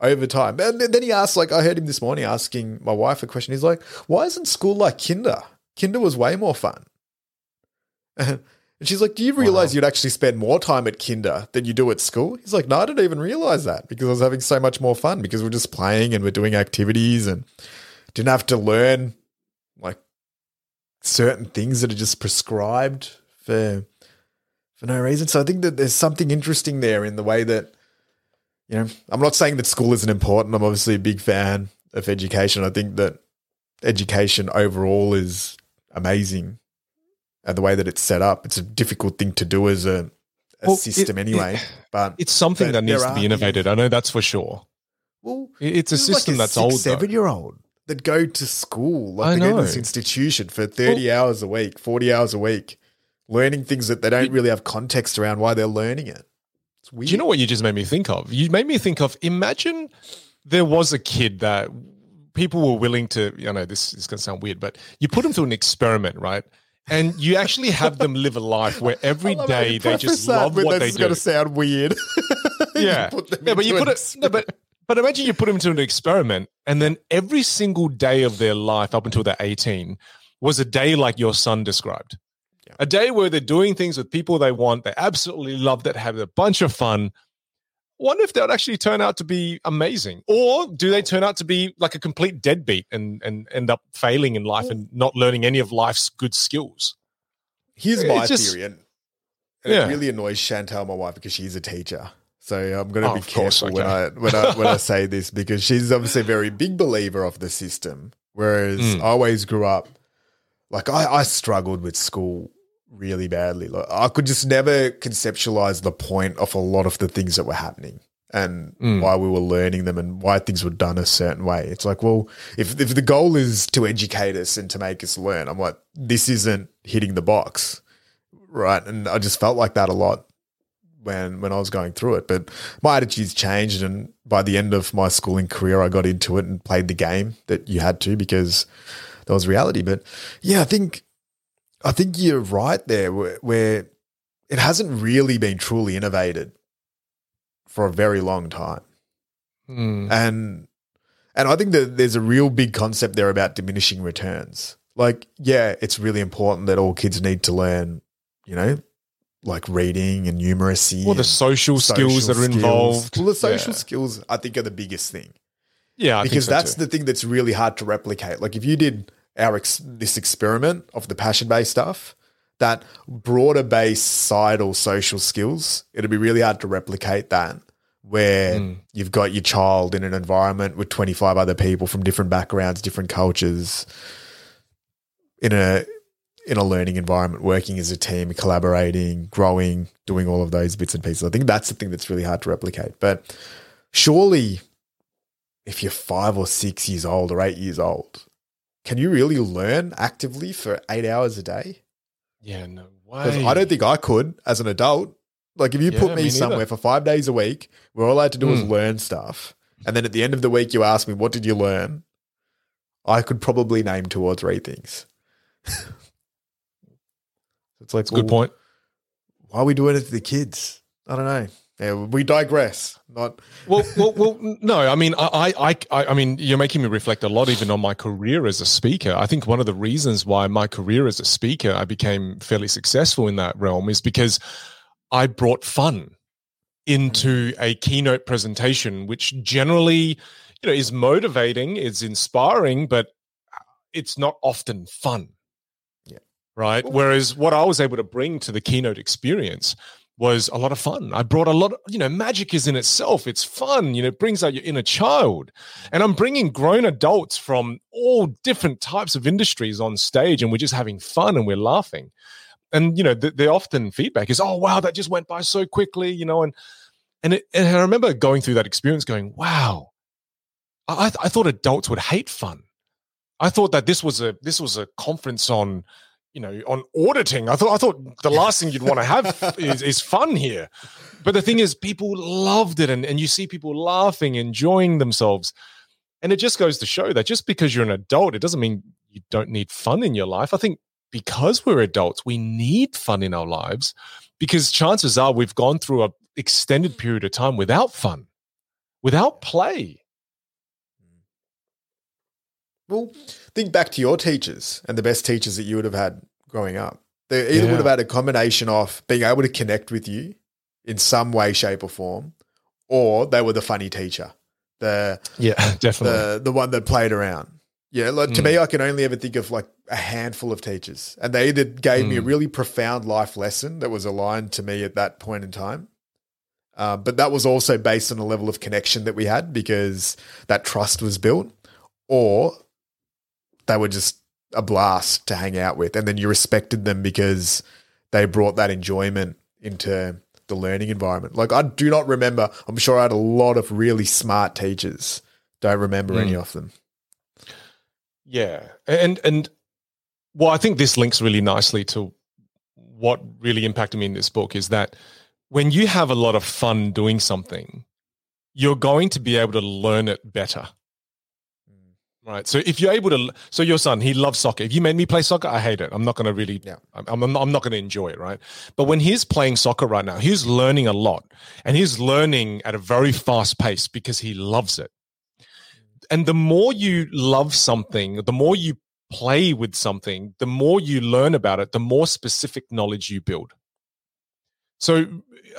over time. And then he asked, like, I heard him this morning asking my wife a question. He's like, why isn't school like kinder? Kinder was way more fun. And she's like, do you realize wow. you'd actually spend more time at kinder than you do at school? He's like, no, I didn't even realize that because I was having so much more fun because we're just playing and we're doing activities and didn't have to learn like certain things that are just prescribed for for no reason. So I think that there's something interesting there in the way that you know, I'm not saying that school isn't important. I'm obviously a big fan of education. I think that education overall is amazing. And the way that it's set up, it's a difficult thing to do as a, a well, system it, anyway. It, but it's something that needs to be innovated. I know that's for sure. Well, it's a system like a that's six, old. Seven year old that go to school, like I they know. go to this institution for 30 well, hours a week, 40 hours a week, learning things that they don't really have context around why they're learning it. It's weird. Do you know what you just made me think of? You made me think of imagine there was a kid that people were willing to, you know, this is going to sound weird, but you put them through an experiment, right? And you actually have them live a life where every day they just love what they do. going to sound weird. yeah. yeah, but you put it, no, but but imagine you put them into an experiment, and then every single day of their life up until they're 18 was a day like your son described. Yeah. A day where they're doing things with people they want, they absolutely love that, have a bunch of fun. Wonder if that would actually turn out to be amazing, or do they turn out to be like a complete deadbeat and and end up failing in life and not learning any of life's good skills? Here's my just, theory, and, and yeah. it really annoys Chantel, my wife, because she's a teacher. So I'm going to oh, be careful when I when I when I say this because she's obviously a very big believer of the system. Whereas mm. I always grew up like I, I struggled with school really badly. Like I could just never conceptualize the point of a lot of the things that were happening and mm. why we were learning them and why things were done a certain way. It's like, well, if if the goal is to educate us and to make us learn, I'm like, this isn't hitting the box. Right. And I just felt like that a lot when when I was going through it. But my attitudes changed, and by the end of my schooling career, I got into it and played the game that you had to because that was reality. But yeah, I think I think you're right there, where, where it hasn't really been truly innovated for a very long time, mm. and and I think that there's a real big concept there about diminishing returns. Like, yeah, it's really important that all kids need to learn, you know, like reading and numeracy. Or the social, social skills that are skills. involved. Well, the social yeah. skills, I think, are the biggest thing. Yeah, I because so that's too. the thing that's really hard to replicate. Like if you did our ex- this experiment of the passion based stuff, that broader base societal social skills, it'd be really hard to replicate that. Where mm. you've got your child in an environment with 25 other people from different backgrounds, different cultures, in a in a learning environment, working as a team, collaborating, growing, doing all of those bits and pieces. I think that's the thing that's really hard to replicate. But surely, if you're five or six years old or eight years old, can you really learn actively for eight hours a day? Yeah, no way. I don't think I could as an adult. Like if you yeah, put me, me somewhere for five days a week, where all I had to do mm. was hmm. learn stuff, and then at the end of the week you ask me, "What did you learn?" I could probably name two or three things. It's like, well, good point. Why are we doing it to the kids? I don't know. Yeah, we digress. Not well, well, well. No, I mean, I, I, I, I mean, you're making me reflect a lot, even on my career as a speaker. I think one of the reasons why my career as a speaker I became fairly successful in that realm is because I brought fun into mm. a keynote presentation, which generally, you know, is motivating, is inspiring, but it's not often fun Yeah. right? Whereas what I was able to bring to the keynote experience was a lot of fun. I brought a lot of, you know, magic is in itself. It's fun, you know, it brings out your inner child. And I'm bringing grown adults from all different types of industries on stage and we're just having fun and we're laughing. And, you know, the, the often feedback is, oh, wow, that just went by so quickly, you know, and, and, it, and I remember going through that experience going, wow, I, I thought adults would hate fun. I thought that this was a, this was a conference on, you know, on auditing. I thought I thought the last thing you'd want to have is, is fun here. But the thing is, people loved it, and, and you see people laughing, enjoying themselves. And it just goes to show that just because you're an adult, it doesn't mean you don't need fun in your life. I think because we're adults, we need fun in our lives because chances are we've gone through an extended period of time without fun. without play. Well, think back to your teachers and the best teachers that you would have had growing up. They either yeah. would have had a combination of being able to connect with you in some way, shape, or form, or they were the funny teacher. The yeah, definitely the the one that played around. Yeah, like, mm. to me, I can only ever think of like a handful of teachers, and they either gave mm. me a mm. really profound life lesson that was aligned to me at that point in time, uh, but that was also based on a level of connection that we had because that trust was built, or they were just a blast to hang out with, and then you respected them because they brought that enjoyment into the learning environment. Like I do not remember. I'm sure I had a lot of really smart teachers. Don't remember mm. any of them. Yeah, and and well, I think this links really nicely to what really impacted me in this book is that when you have a lot of fun doing something, you're going to be able to learn it better. Right. So if you're able to, so your son, he loves soccer. If you made me play soccer, I hate it. I'm not going to really, yeah. I'm, I'm, I'm not going to enjoy it. Right. But when he's playing soccer right now, he's learning a lot and he's learning at a very fast pace because he loves it. And the more you love something, the more you play with something, the more you learn about it, the more specific knowledge you build. So,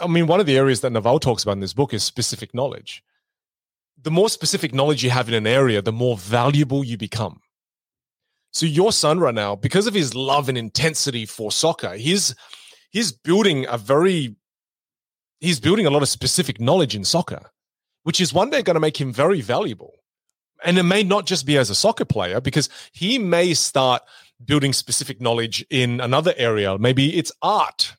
I mean, one of the areas that Naval talks about in this book is specific knowledge the more specific knowledge you have in an area, the more valuable you become. So your son right now, because of his love and intensity for soccer, he's he's building a very he's building a lot of specific knowledge in soccer, which is one day going to make him very valuable. And it may not just be as a soccer player, because he may start building specific knowledge in another area. Maybe it's art.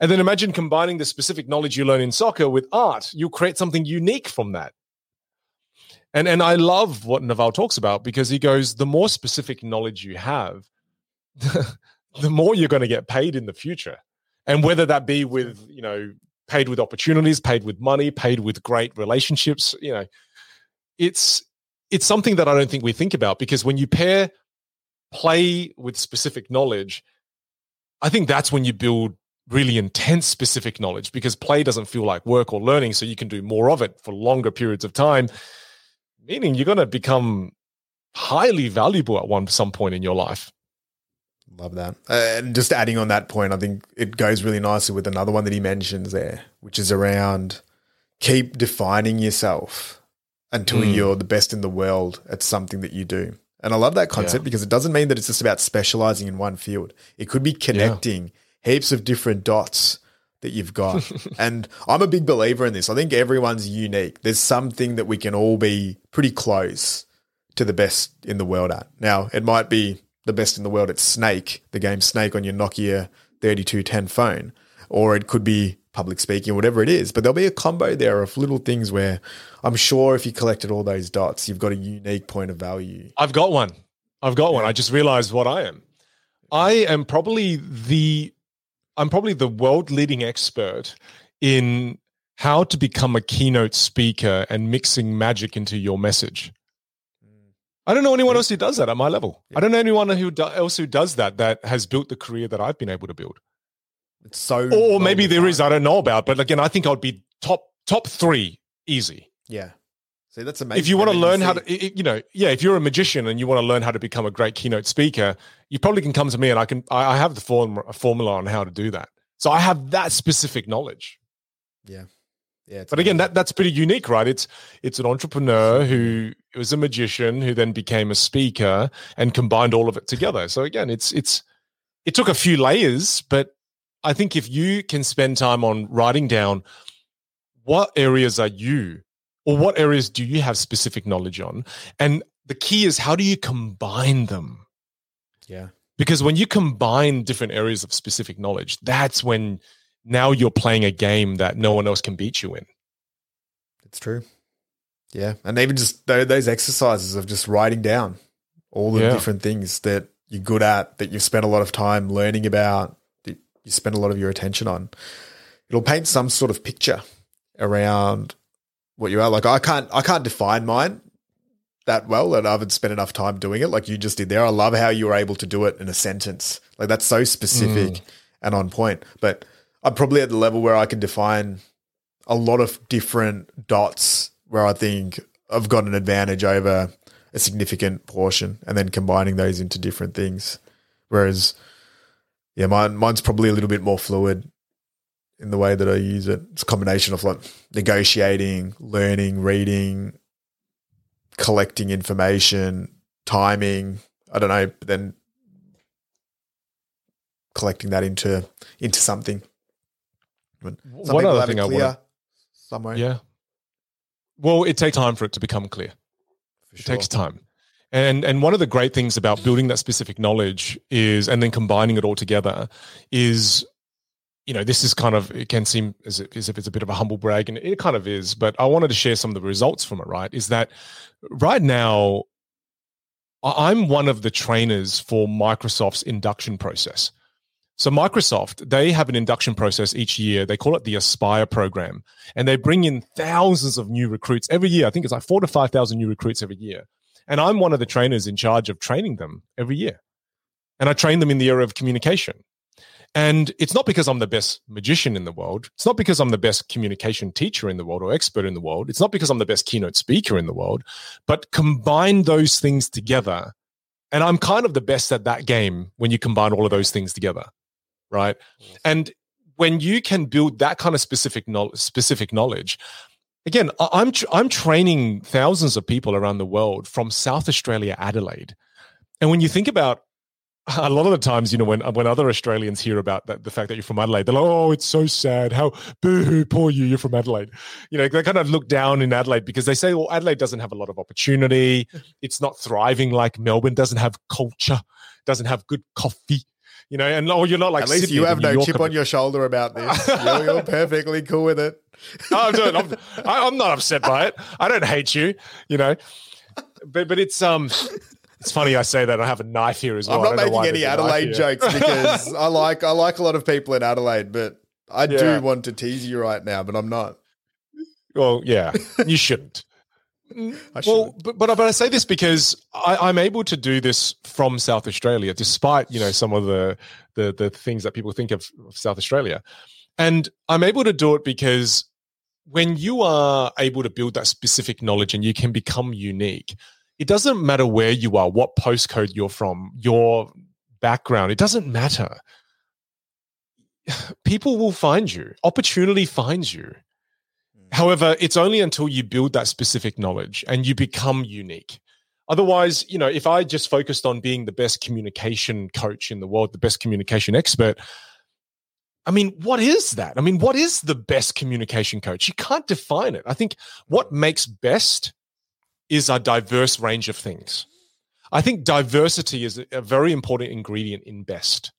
And then imagine combining the specific knowledge you learn in soccer with art. You'll create something unique from that. And and I love what Naval talks about because he goes, the more specific knowledge you have, the more you're going to get paid in the future. And whether that be with, you know, paid with opportunities, paid with money, paid with great relationships, you know, it's it's something that I don't think we think about because when you pair play with specific knowledge, I think that's when you build really intense specific knowledge because play doesn't feel like work or learning. So you can do more of it for longer periods of time meaning you're going to become highly valuable at one some point in your life. Love that. Uh, and just adding on that point, I think it goes really nicely with another one that he mentions there, which is around keep defining yourself until mm. you're the best in the world at something that you do. And I love that concept yeah. because it doesn't mean that it's just about specializing in one field. It could be connecting yeah. heaps of different dots that you've got. and I'm a big believer in this. I think everyone's unique. There's something that we can all be pretty close to the best in the world at. Now, it might be the best in the world at Snake, the game Snake on your Nokia 3210 phone, or it could be public speaking, whatever it is. But there'll be a combo there of little things where I'm sure if you collected all those dots, you've got a unique point of value. I've got one. I've got one. I just realized what I am. I am probably the I'm probably the world leading expert in how to become a keynote speaker and mixing magic into your message. Mm. I don't know anyone else who does that at my level. Yeah. I don't know anyone who do, else who does that that has built the career that I've been able to build. It's so, or maybe there is. I don't know about, but again, I think I'd be top top three easy. Yeah, See, that's amazing. If you want to learn how to, you know, yeah, if you're a magician and you want to learn how to become a great keynote speaker, you probably can come to me and I can, I have the form, formula on how to do that. So I have that specific knowledge. Yeah. Yeah, but again, that that's pretty unique, right? It's it's an entrepreneur who was a magician who then became a speaker and combined all of it together. So again, it's it's it took a few layers, but I think if you can spend time on writing down what areas are you or what areas do you have specific knowledge on? And the key is how do you combine them? Yeah. Because when you combine different areas of specific knowledge, that's when now you're playing a game that no one else can beat you in. It's true. Yeah. And even just those exercises of just writing down all the yeah. different things that you're good at, that you've spent a lot of time learning about, that you spend a lot of your attention on. It'll paint some sort of picture around what you are. Like I can't I can't define mine that well, and I haven't spent enough time doing it like you just did there. I love how you were able to do it in a sentence. Like that's so specific mm. and on point. But I'm probably at the level where I can define a lot of different dots where I think I've got an advantage over a significant portion, and then combining those into different things. Whereas, yeah, mine mine's probably a little bit more fluid in the way that I use it. It's a combination of like negotiating, learning, reading, collecting information, timing. I don't know, but then collecting that into into something. Some One other thing I want somewhere. Yeah. Well, it takes time for it to become clear. It takes time. And and one of the great things about building that specific knowledge is and then combining it all together is you know, this is kind of, it can seem as if, as if it's a bit of a humble brag, and it kind of is, but I wanted to share some of the results from it, right? Is that right now, I'm one of the trainers for Microsoft's induction process. So, Microsoft, they have an induction process each year. They call it the Aspire program, and they bring in thousands of new recruits every year. I think it's like four to 5,000 new recruits every year. And I'm one of the trainers in charge of training them every year. And I train them in the area of communication. And it's not because I'm the best magician in the world. It's not because I'm the best communication teacher in the world or expert in the world. It's not because I'm the best keynote speaker in the world, but combine those things together. And I'm kind of the best at that game when you combine all of those things together. Right. And when you can build that kind of specific knowledge, specific knowledge, again, I'm, I'm training thousands of people around the world from South Australia, Adelaide. And when you think about a lot of the times, you know, when when other Australians hear about that, the fact that you're from Adelaide, they're like, "Oh, it's so sad. How boo-hoo, poor you. You're from Adelaide." You know, they kind of look down in Adelaide because they say, "Well, Adelaide doesn't have a lot of opportunity. It's not thriving like Melbourne. Doesn't have culture. Doesn't have good coffee." You know, and oh, you're not like at least Sydney, you have no York chip on your shoulder about this. you're, you're perfectly cool with it. no, I'm, doing, I'm, I'm not upset by it. I don't hate you. You know, but but it's um it's funny I say that I have a knife here as well. I'm not making any Adelaide jokes because I like I like a lot of people in Adelaide, but I yeah. do want to tease you right now, but I'm not. Well, yeah, you shouldn't. Mm, well, but, but but I say this because I, am able to do this from South Australia, despite you know some of the the the things that people think of, of South Australia, and I'm able to do it because when you are able to build that specific knowledge and you can become unique, it doesn't matter where you are, what postcode you're from, your background, it doesn't matter. People will find you, opportunity finds you. Mm. However, it's only until you build that specific knowledge and you become unique. Otherwise, you know, if I just focused on being the best communication coach in the world, the best communication expert, I mean, what is that? I mean, what is the best communication coach? You can't define it. I think what makes best is a diverse range of things. I think diversity is a very important ingredient in best.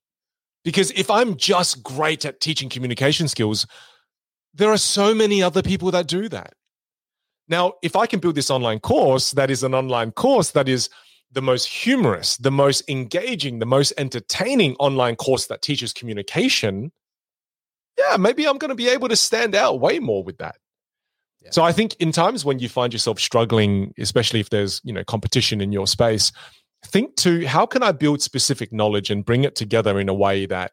Because if I'm just great at teaching communication skills, there are so many other people that do that. Now, if I can build this online course that is an online course that is the most humorous, the most engaging, the most entertaining online course that teaches communication, yeah, maybe I'm going to be able to stand out way more with that. So I think in times when you find yourself struggling, especially if there's you know competition in your space, think to how can I build specific knowledge and bring it together in a way that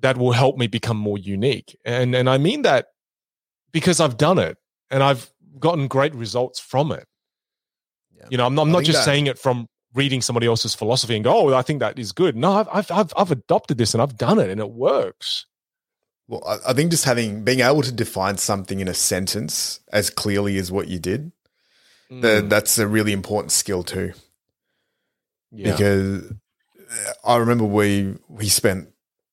that will help me become more unique. And and I mean that because I've done it and I've gotten great results from it. Yeah. You know, I'm, not, I'm not just that- saying it from reading somebody else's philosophy and go, "Oh, I think that is good." No, I've I've I've adopted this and I've done it and it works. Well, I think just having being able to define something in a sentence as clearly as what you did, mm. the, that's a really important skill too. Yeah. Because uh, I remember we we spent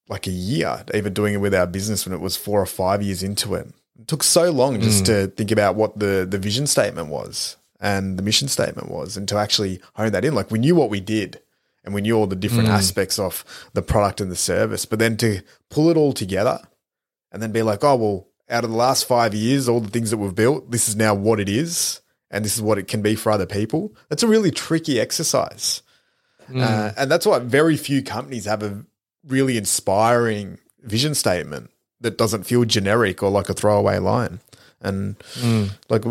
like a year even doing it with our business when it was four or five years into it. It took so long just mm. to think about what the the vision statement was and the mission statement was, and to actually hone that in. Like we knew what we did, and we knew all the different mm. aspects of the product and the service, but then to pull it all together and then be like, oh, well, out of the last five years, all the things that we've built, this is now what it is, and this is what it can be for other people. That's a really tricky exercise. Mm. Uh, and that's why very few companies have a really inspiring vision statement that doesn't feel generic or like a throwaway line. And mm. like,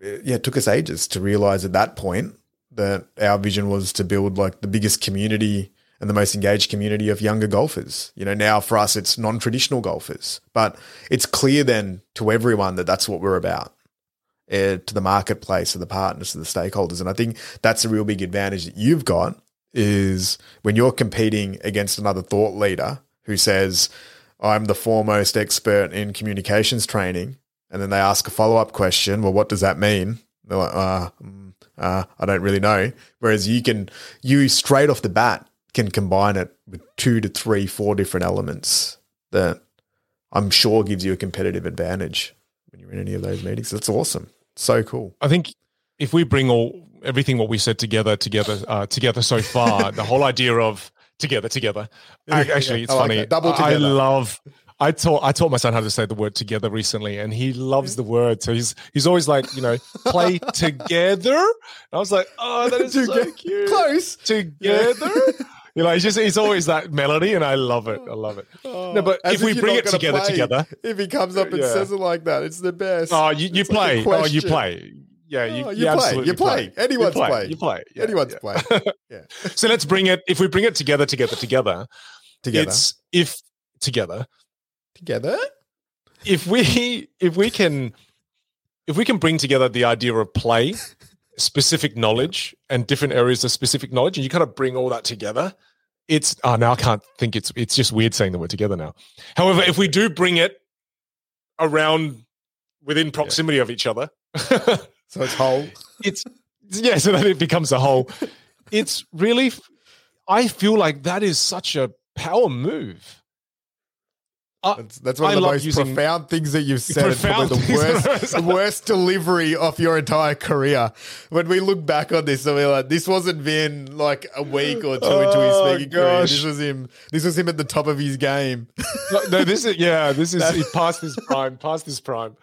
yeah, it took us ages to realize at that point that our vision was to build like the biggest community and the most engaged community of younger golfers. You know, now for us, it's non traditional golfers, but it's clear then to everyone that that's what we're about. uh, to the marketplace, to the partners, to the stakeholders. And I think that's a real big advantage that you've got is when you're competing against another thought leader who says, I'm the foremost expert in communications training. And then they ask a follow up question. Well, what does that mean? They're like, uh, uh, I don't really know. Whereas you can, you straight off the bat can combine it with two to three, four different elements that I'm sure gives you a competitive advantage when you're in any of those meetings. That's awesome. So cool. I think if we bring all everything what we said together, together, uh, together so far, the whole idea of together, together. Actually, it's funny. Double together. I love. I taught I taught my son how to say the word together recently, and he loves the word. So he's he's always like, you know, play together. And I was like, oh, that is so cute. Close together. You know, it's just he's always that melody, and I love it. I love it. Oh, no, but if we bring it together, play, together, if he comes up and yeah. says it like that, it's the best. Oh, you, you play. Like oh, you play. Yeah, you, oh, you, you play. You play. play. Anyone's you play. play. You play. Yeah, Anyone's yeah. play. Yeah. so let's bring it. If we bring it together, together, together, together. It's if together, together. If we if we can if we can bring together the idea of play, specific knowledge, and different areas of specific knowledge, and you kind of bring all that together, it's oh now I can't think it's it's just weird saying that we're together now. However, if we do bring it around within proximity yeah. of each other, so it's whole. It's yeah, so then it becomes a whole. It's really, I feel like that is such a power move uh, that's, that's, one of the most profound things that you've said. Probably the worst, the worst delivery of your entire career. When we look back on this, we're like, this wasn't been like a week or two oh, into his oh, speaking gosh. career. This was him. This was him at the top of his game. no, no, this is yeah. This is he past his prime. Past his prime.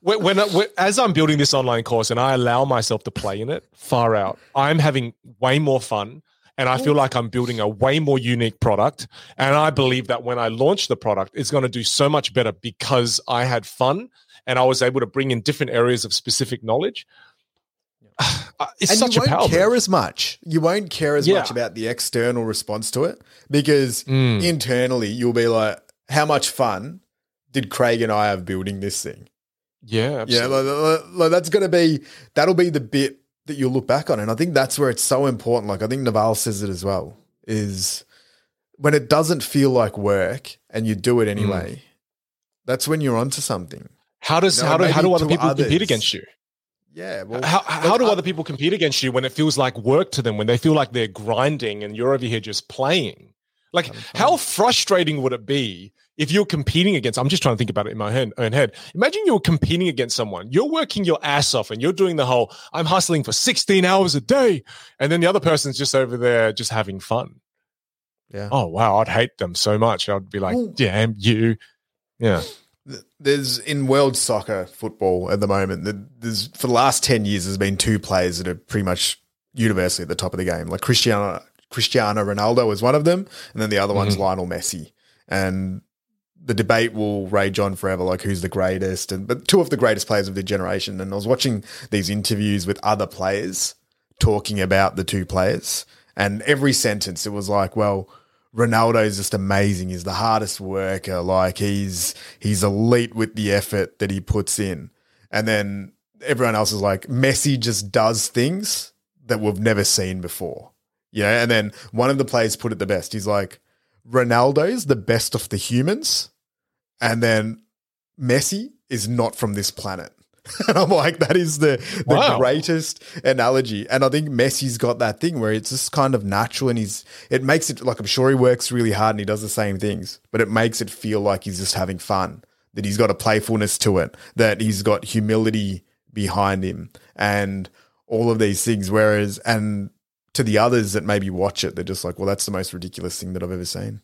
When, when, when, as I'm building this online course and I allow myself to play in it, far out, I'm having way more fun and I feel like I'm building a way more unique product. And I believe that when I launch the product, it's going to do so much better because I had fun and I was able to bring in different areas of specific knowledge. Uh, it's and such you won't care move. as much. You won't care as yeah. much about the external response to it because mm. internally you'll be like, "How much fun did Craig and I have building this thing?" Yeah, absolutely. yeah. Like, like, like that's going to be that'll be the bit that you'll look back on. And I think that's where it's so important. Like I think Naval says it as well, is when it doesn't feel like work and you do it mm. anyway, mm. that's when you're onto something. How does you know, how do how do other people others, compete against you? Yeah. Well, how how do other people compete against you when it feels like work to them, when they feel like they're grinding and you're over here just playing? Like, how frustrating would it be if you're competing against? I'm just trying to think about it in my own head. Imagine you're competing against someone. You're working your ass off, and you're doing the whole "I'm hustling for 16 hours a day," and then the other person's just over there just having fun. Yeah. Oh wow, I'd hate them so much. I'd be like, "Damn you!" Yeah. There's in world soccer football at the moment. There's for the last ten years, there's been two players that are pretty much universally at the top of the game. Like Cristiano Cristiano Ronaldo is one of them, and then the other one's mm-hmm. Lionel Messi. And the debate will rage on forever, like who's the greatest, and but two of the greatest players of the generation. And I was watching these interviews with other players talking about the two players, and every sentence it was like, well. Ronaldo is just amazing. He's the hardest worker. Like he's he's elite with the effort that he puts in. And then everyone else is like, Messi just does things that we've never seen before. Know, and then one of the players put it the best. He's like, Ronaldo's the best of the humans, and then Messi is not from this planet. And I'm like, that is the, the wow. greatest analogy. And I think Messi's got that thing where it's just kind of natural and he's it makes it like I'm sure he works really hard and he does the same things, but it makes it feel like he's just having fun. That he's got a playfulness to it, that he's got humility behind him and all of these things. Whereas and to the others that maybe watch it, they're just like, well, that's the most ridiculous thing that I've ever seen.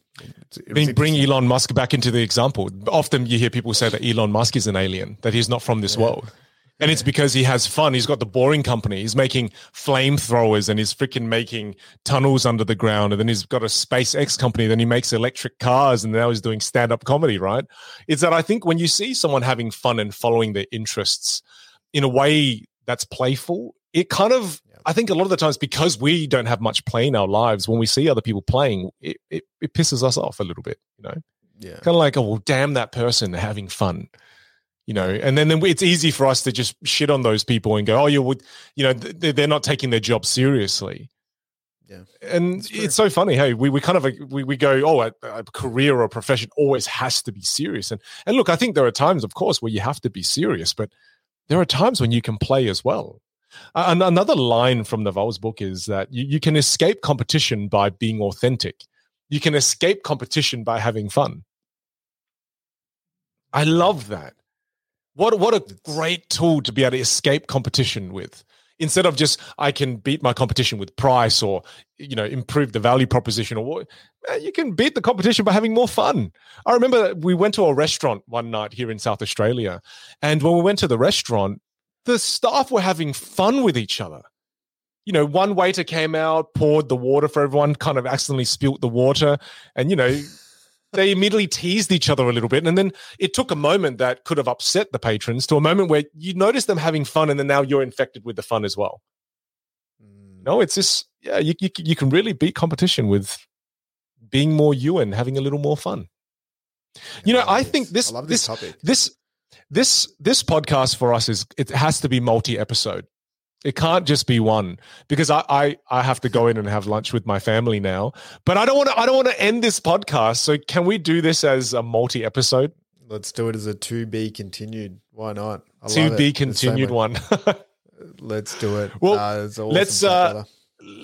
Bring, bring Elon Musk back into the example. Often you hear people say that Elon Musk is an alien, that he's not from this yeah. world. And it's because he has fun. He's got the boring company. He's making flamethrowers and he's freaking making tunnels under the ground. And then he's got a SpaceX company. Then he makes electric cars and now he's doing stand up comedy, right? It's that I think when you see someone having fun and following their interests in a way that's playful, it kind of I think a lot of the times because we don't have much play in our lives, when we see other people playing, it, it, it pisses us off a little bit, you know? Yeah. Kind of like, oh, well, damn that person having fun. you know and then, then it's easy for us to just shit on those people and go oh you would you know they're not taking their job seriously yeah and it's so funny hey we, we kind of we, we go oh a, a, career or a profession always has to be serious and and look i think there are times of course where you have to be serious but there are times when you can play as well uh, another line from naval's book is that you, you can escape competition by being authentic you can escape competition by having fun i love that what what a great tool to be able to escape competition with. Instead of just I can beat my competition with price or you know improve the value proposition or what you can beat the competition by having more fun. I remember we went to a restaurant one night here in South Australia, and when we went to the restaurant, the staff were having fun with each other. You know, one waiter came out, poured the water for everyone, kind of accidentally spilt the water, and you know they immediately teased each other a little bit. And then it took a moment that could have upset the patrons to a moment where you notice them having fun and then now you're infected with the fun as well. Mm. No, it's just, yeah, you, you, you can really beat competition with being more you and having a little more fun. You know, I, I think this, I this, this, this, this, podcast for us is, it has to be multi episode. It can't just be one because I, I I have to go in and have lunch with my family now. But I don't want to I don't want to end this podcast. So can we do this as a multi episode? Let's do it as a to be continued. Why not? I to be continued one. let's do it. Well, uh, awesome let's uh,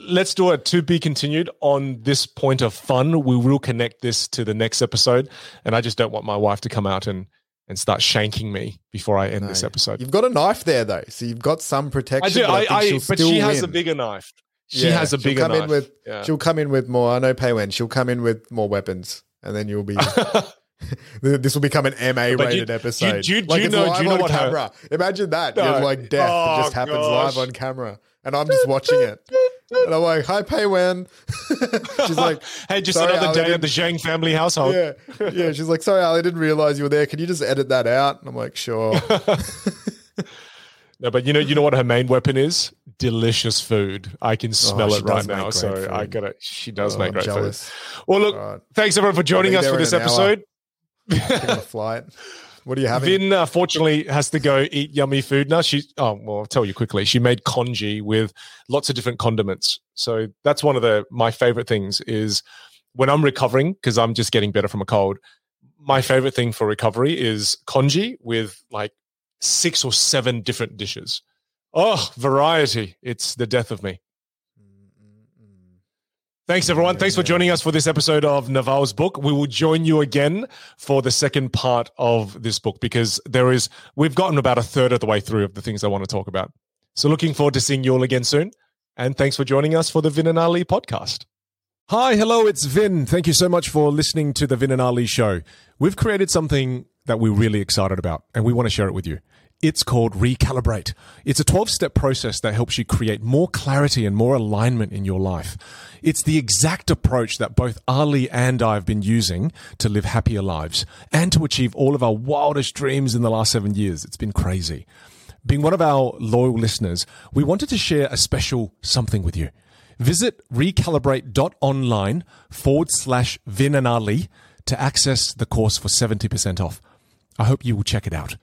let's do it to be continued on this point of fun. We will connect this to the next episode, and I just don't want my wife to come out and and start shanking me before I end no. this episode. You've got a knife there though, so you've got some protection. I do. But, I, I, but she has a bigger knife. She yeah, has a bigger she'll come knife. In with, yeah. She'll come in with more. I know Paywen. She'll come in with more weapons, and then you'll be. this will become an MA rated episode. Do you, do, like you know? Do you know what camera? Her... Imagine that. No. You're like death oh, just happens gosh. live on camera, and I'm just watching it. And I'm like, hi, Paywen. she's like, hey, just another Ali, day at the Zhang family household. Yeah. Yeah. She's like, sorry, Ali, I didn't realize you were there. Can you just edit that out? And I'm like, sure. no, but you know, you know what her main weapon is? Delicious food. I can oh, smell oh, it right now. So food. I got it. She does oh, make great jealous. food. Well, look, right. thanks everyone for joining us for this episode. Taking a flight. What are you having? Vin uh, fortunately has to go eat yummy food now. She, oh well, I'll tell you quickly. She made congee with lots of different condiments. So that's one of the my favorite things is when I'm recovering because I'm just getting better from a cold. My favorite thing for recovery is congee with like six or seven different dishes. Oh, variety! It's the death of me. Thanks, everyone. Thanks for joining us for this episode of Naval's book. We will join you again for the second part of this book because there is, we've gotten about a third of the way through of the things I want to talk about. So, looking forward to seeing you all again soon. And thanks for joining us for the Vin and Ali podcast. Hi, hello, it's Vin. Thank you so much for listening to the Vin and Ali show. We've created something that we're really excited about, and we want to share it with you. It's called Recalibrate. It's a 12 step process that helps you create more clarity and more alignment in your life. It's the exact approach that both Ali and I have been using to live happier lives and to achieve all of our wildest dreams in the last seven years. It's been crazy. Being one of our loyal listeners, we wanted to share a special something with you. Visit recalibrate.online forward slash Vin and Ali to access the course for 70% off. I hope you will check it out.